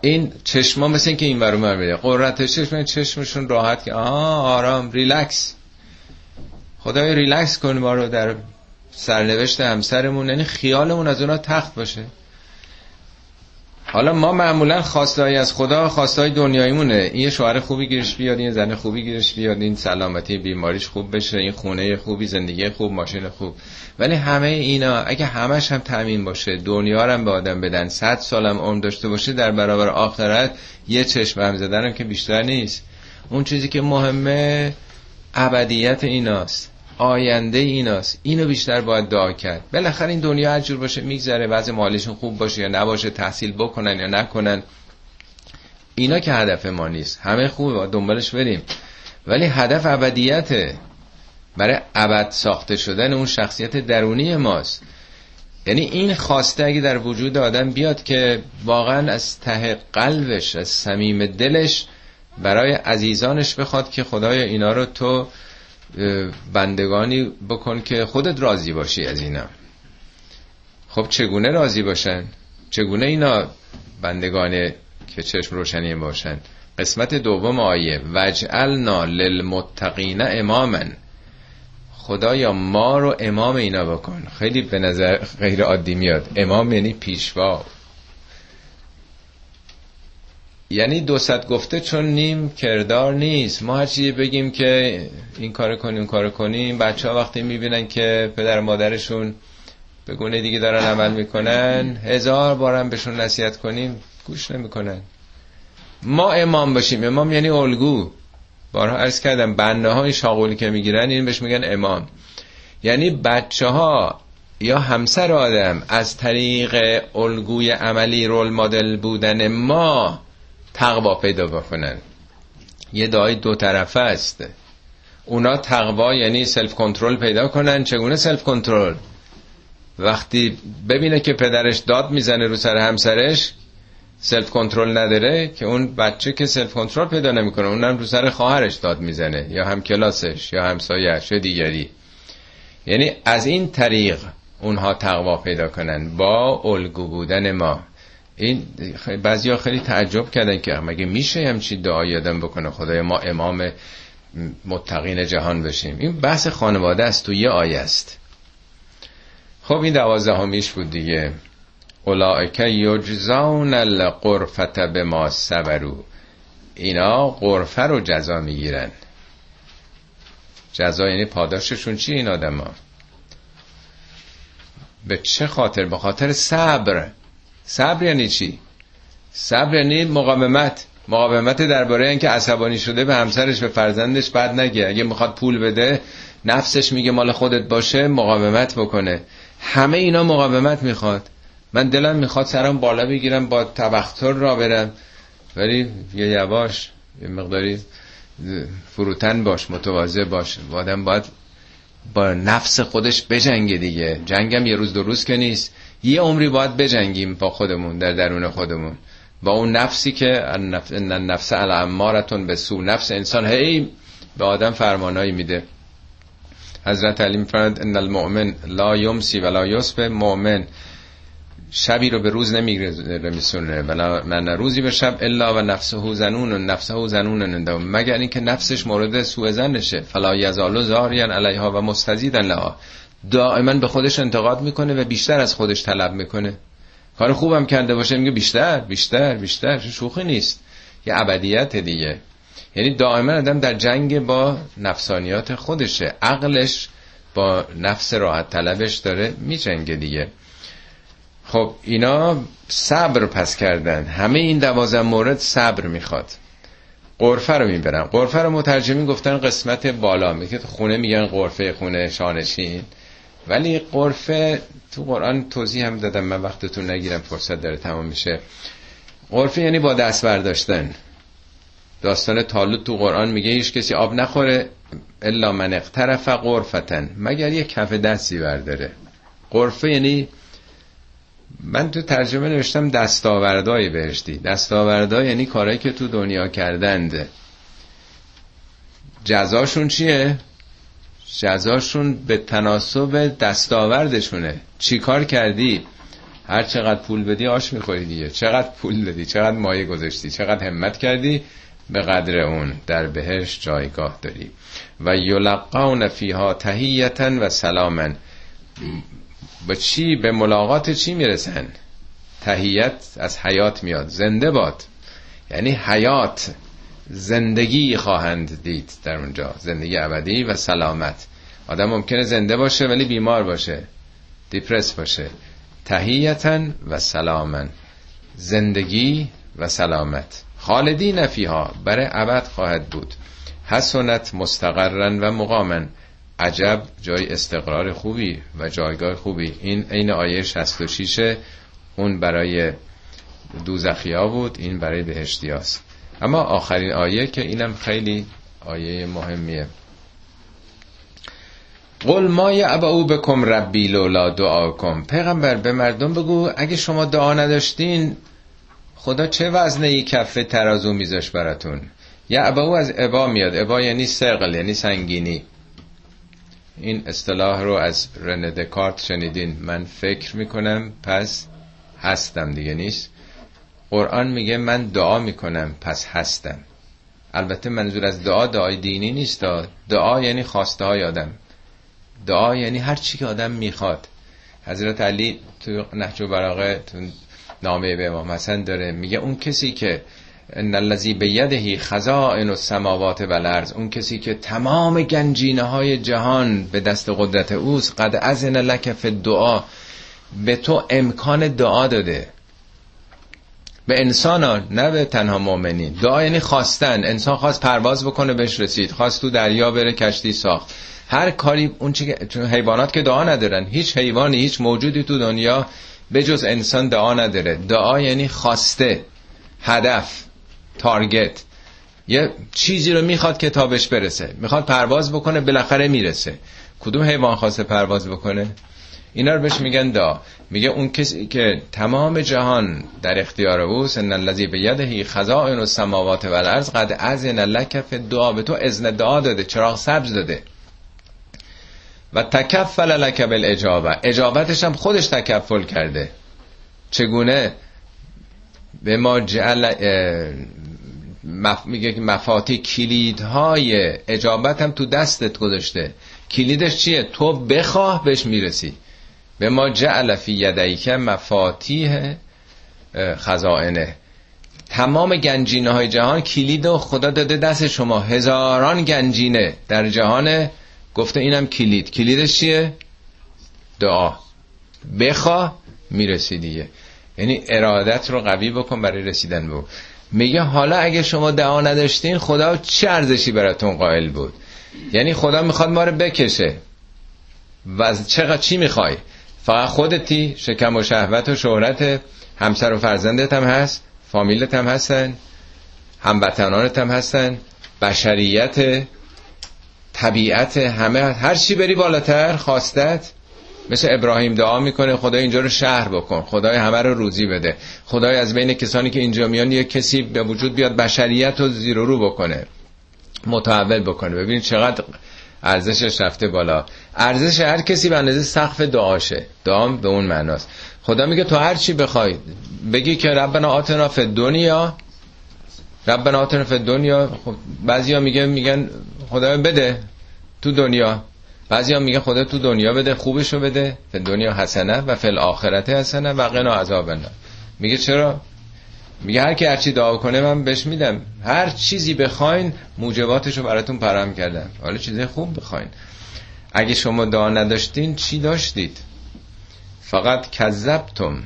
[SPEAKER 1] این چشما مثل این که این برو میده قررت چشم چشمشون راحت که آه آرام ریلکس. خدای ریلکس کن ما رو در سرنوشت همسرمون. یعنی خیالمون از اونا تخت باشه. حالا ما معمولا خواستایی از خدا خواستای دنیاییمونه. این یه شوهر خوبی گیرش بیاد این زن خوبی گیرش بیاد این سلامتی بیماریش خوب بشه این خونه خوبی زندگی خوب ماشین خوب. ولی همه اینا اگه همش هم تامین باشه دنیا هم به آدم بدن صد سالم عمر داشته باشه در برابر آخرت یه چشم هم زدن که بیشتر نیست. اون چیزی که مهمه ابدیت ایناست. آینده ایناست. اینو بیشتر باید دعا کرد. بالاخره این دنیا هر جور باشه میگذره بعضی مالشون خوب باشه یا نباشه تحصیل بکنن یا نکنن. اینا که هدف ما نیست. همه خوبه دنبالش بریم. ولی هدف ابدیته برای ابد ساخته شدن اون شخصیت درونی ماست. یعنی این خواسته اگه در وجود آدم بیاد که واقعا از ته قلبش از صمیم دلش برای عزیزانش بخواد که خدای اینا رو تو بندگانی بکن که خودت راضی باشی از اینا. خب چگونه راضی باشن؟ چگونه اینا بندگان که چشم روشنی باشن؟ قسمت دوم آیه وجعلنا للمتقین امامن خدایا ما رو امام اینا بکن. خیلی به نظر غیر عادی میاد. امام یعنی پیشوا. یعنی دو گفته چون نیم کردار نیست. ما هرچی بگیم که این کار کنیم کار کنیم بچه ها وقتی می‌بینن که پدر مادرشون به گونه دیگه دارن عمل می‌کنن هزار بارم بهشون نصیحت کنیم گوش نمی‌کنن. ما امام باشیم. امام یعنی الگو. بارها عرض کردم بنده های شاغولی که می‌گیرن این بهش میگن امام. یعنی بچه ها یا همسر آدم از طریق الگوی عملی رول مدل بودن ما تقوا پیدا بکنن. یه دعای دو طرفه است. اونا تقوا یعنی self control پیدا کنن. چگونه self control وقتی ببینه که پدرش داد می‌زنه رو سر همسرش self control نداره که اون بچه که self control پیدا نمی‌کنه اونم رو سر خواهرش داد می‌زنه یا هم کلاسش یا همسایه‌اش یا دیگری. یعنی از این طریق اونها تقوا پیدا کنن با الگو بودن ما. این بعضی ها خیلی تعجب کردن که مگه میشه همچی دعا یادم بکنه خدای ما امام متقین جهان بشیم. این بحث خانواده است تو یه آیه است. خب این دوازده همیش بود دیگه. اولائک یجزون القرفت به ما سبرو اینا قرفه رو جزا می‌گیرن. جزا یعنی پاداششون چی این آدم ها به چه خاطر؟ به خاطر صبر. صبر یعنی چی؟ صبر یعنی مقاومت. مقاومت درباره اینکه عصبانی شده به همسرش به فرزندش بعد نگه. اگه می‌خواد پول بده نفسش میگه مال خودت باشه مقاومت بکنه. همه اینا مقاومت می‌خواد. من دلم می‌خواد سرم بالا بگیرم با تبختر را برم. ولی یه یواش یه مقداری فروتن باش متواضع باش. آدم باید با نفس خودش بجنگه دیگه. جنگم یه روز دو روز که نیست. یه عمری باید بجنگیم با خودمون در درون خودمون. با اون نفسی که النفس الامارتون به سو نفس انسان هی به آدم فرمانایی میده. حضرت علی میفرماد ان المؤمن لا یمسی ولا یصبح. مؤمن شبی رو به روز نمیرسونه ولا من روزی به شب الا و نفسه زنون و نفسه زنون مگر اینکه نفسش مورد سوء زنشه. فلا یزال زارین علیها و مستزیدن لها. دائما به خودش انتقاد می‌کنه و بیشتر از خودش طلب می‌کنه. کار خوبم کرده باشه میگه بیشتر بیشتر بیشتر. شوخی نیست. یه ابدیت دیگه. یعنی دائما آدم در جنگ با نفسانیات خودشه. عقلش با نفس راحت طلبش داره میجنگه دیگه. خب اینا صبر پس کردن. همه این دوازن مورد صبر می‌خواد. قرفه رو می‌برن. قرفه رو مترجمین گفتن قسمت بالا. میگه خونه میگن قرفه خونه شانشین. ولی قرفه تو قرآن توضیح هم دادم من وقتتون نگیرم فرصت داره تمام میشه. قرفه یعنی با دست برداشتن. داستان تالوت تو قرآن میگه هیچ کسی آب نخوره الا من اقترف قرفتن. مگر یه کف دستی برداره. قرفه یعنی من تو ترجمه نوشتم دستاوردهای بهشتی دستاوردها یعنی کارهایی که تو دنیا کردند. جزاشون چیه؟ جزاشون به تناسب دستاوردشونه. چی کار کردی؟ هر چقدر پول بدی آش می‌خوری دیگه. چقدر پول دادی؟ چقدر مایه گذاشتی؟ چقدر همت کردی؟ به قدر اون در بهش جایگاه داری. و یلقون فیها تهیتا و سلامن به چی؟ به ملاقات چی می‌رسن؟ تهیت از حیات میاد. زنده باد. یعنی حیات. زندگی خواهند دید در اونجا. زندگی ابدی و سلامت. آدم ممکنه زنده باشه ولی بیمار باشه. دیپرس باشه. تهیتا و سلامن زندگی و سلامت. خالدی نفیها. برای ابد خواهد بود. حسنت مستقرن و مقامن عجب جای استقرار خوبی و جایگاه خوبی. این عین آیه 66 اون برای دوزخیا بود این برای بهشتی اما آخرین آیه که اینم خیلی آیه مهمیه. قل ما یعبعو بکم ربی لولا دعاکم. پیغمبر به مردم بگو اگه شما دعا نداشتین خدا چه وزنه ای کفه ترازو میذاش براتون؟ یعبعو از عبا میاد. عبا یعنی سقل یعنی سنگینی. این اصطلاح رو از رن دکارت شنیدین. من فکر می‌کنم پس هستم دیگه نیست؟ قرآن میگه من دعا می‌کنم پس هستم. البته منظور از دعا دعای دینی نیست. دعا یعنی خواسته های آدم. دعا یعنی هر چی که آدم می‌خواد. حضرت علی تو نهج براغه تو نامه به امام حسن داره میگه اون کسی که ان الذی بیده خزائن السماوات و الارض اون کسی که تمام گنجینه های جهان به دست قدرت اوست قد اذن لک فی دعا به تو امکان دعا داده. به انسان ها نه به تنها مؤمنین. دعا یعنی خواستن. انسان خواست پرواز بکنه بهش رسید. خواست تو دریا بره کشتی ساخت. هر کاری اون چی حیوانات که دعا ندارن. هیچ حیوانی هیچ موجودی تو دنیا به جز انسان دعا نداره. دعا یعنی خواسته هدف تارگت. یه چیزی رو می‌خواد که تابش برسه. می‌خواد پرواز بکنه بالاخره می‌رسه. کدوم حیوان خواسته پرواز بکنه؟ اینا رو بهش میگن دا میگه اون کسی که تمام جهان در اختیار اوست ان الذی بیده خزائن السماوات والارض قد اذن لک فی دعا به تو اذن دعا داده چراغ سبز داده. و تکفل لک بالاجابه. اجابتش هم خودش تکفل کرده. چگونه؟ به ما جعل مف... میگه که مفاتی کلیدهای اجابت هم تو دستت گذاشته. کلیدش چیه؟ تو بخواه بهش می‌رسی. به ما جعل فی یدیک مفاتیح خزائنه. تمام گنجینه های جهان کلید و خدا داده دست شما. هزاران گنجینه در جهان. گفته اینم کلید. کلیدش چیه؟ دعا. بخواه می‌رسی دیگه. یعنی ارادت رو قوی بکن برای رسیدن به میگه حالا اگه شما دعا نداشتین خدا چه ارزشی براتون قائل بود؟ یعنی خدا می‌خواد ما رو بکشه. و چقدر چی می‌خوای؟ فقط خودتی شکم و شهوت و شهرت همسر و فرزندت هم هست فامیلت هم هستن هموطنانت هم هستن بشریت طبیعت همه هر چی بری بالاتر خواستت مثل ابراهیم دعا می‌کنه خدای اینجا رو شهر بکن خدای همه رو روزی بده. خدای از بین کسانی که اینجا میان یک کسی به وجود بیاد بشریت رو زیر رو بکنه متحول بکنه. ببینید چقدر ارزشش رفته بالا. ارزش هر کسی به اندازه سقف دعاشه. دعا به اون معناست. خدا میگه تو هر چی بخوای بگی که ربنا آتنا فی دنیا ربنا آتنا فی دنیا خب بعضیا میگه میگن خدا بده تو دنیا. بعضی هم میگه خدا تو دنیا بده خوبشو بده. به دنیا حسنه و فل آخرت حسنه و قنا عذاب میگه چرا؟ میگه هر کی هر چی دعا کنه من بهش میدم. هر چیزی بخواین موجباتشو براتون پرام کردم. حالا چیزی خوب بخواین. اگه شما دعا نداشتین چی داشتید؟ فقط کذبتم.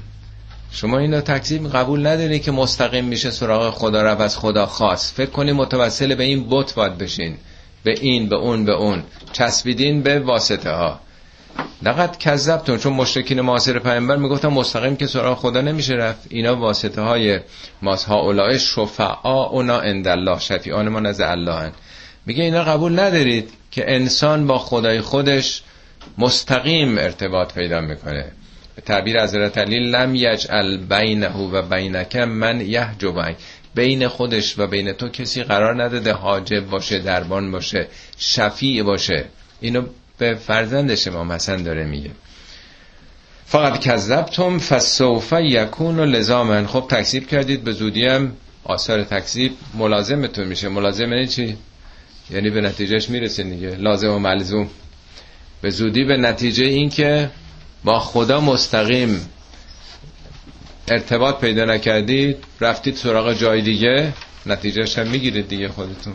[SPEAKER 1] شما اینو تکذیب قبول نداری که مستقیم میشه سراغ خدا رو از خدا خاص فکر کنی متوسل به این بت باید بشین. به این به اون به اون. چسبیدین به واسطه ها نقد کذبتون چون مشرکین معاصر پیامبر می‌گفتن مستقیم که سراغ خدا نمیشه رفت. اینا واسطه های ماس ها اولای شفعا اونا عند الله شفیعان ما نزد الله هن. میگه اینا قبول ندارید که انسان با خدای خودش مستقیم ارتباط پیدا می‌کنه. به تعبیر حضرت علی لم یجعل بینه و بینک من یحجبک بین خودش و بین تو کسی قرار نداده حاجب باشه دربان باشه شفیع باشه. اینو به فرزندش امام حسن داره میگه. فقط کذبتم فسوف یکون و لزامن خب تکذیب کردید به زودی هم آثار تکذیب ملازمتون میشه. ملازم یعنی چی؟ یعنی به نتیجهش می‌رسید دیگه. لازم و ملزوم. به زودی به نتیجه این که با خدا مستقیم ارتباط پیدا نکردید رفتید سراغ جای دیگه نتیجهش هم می‌گیرید دیگه خودتون.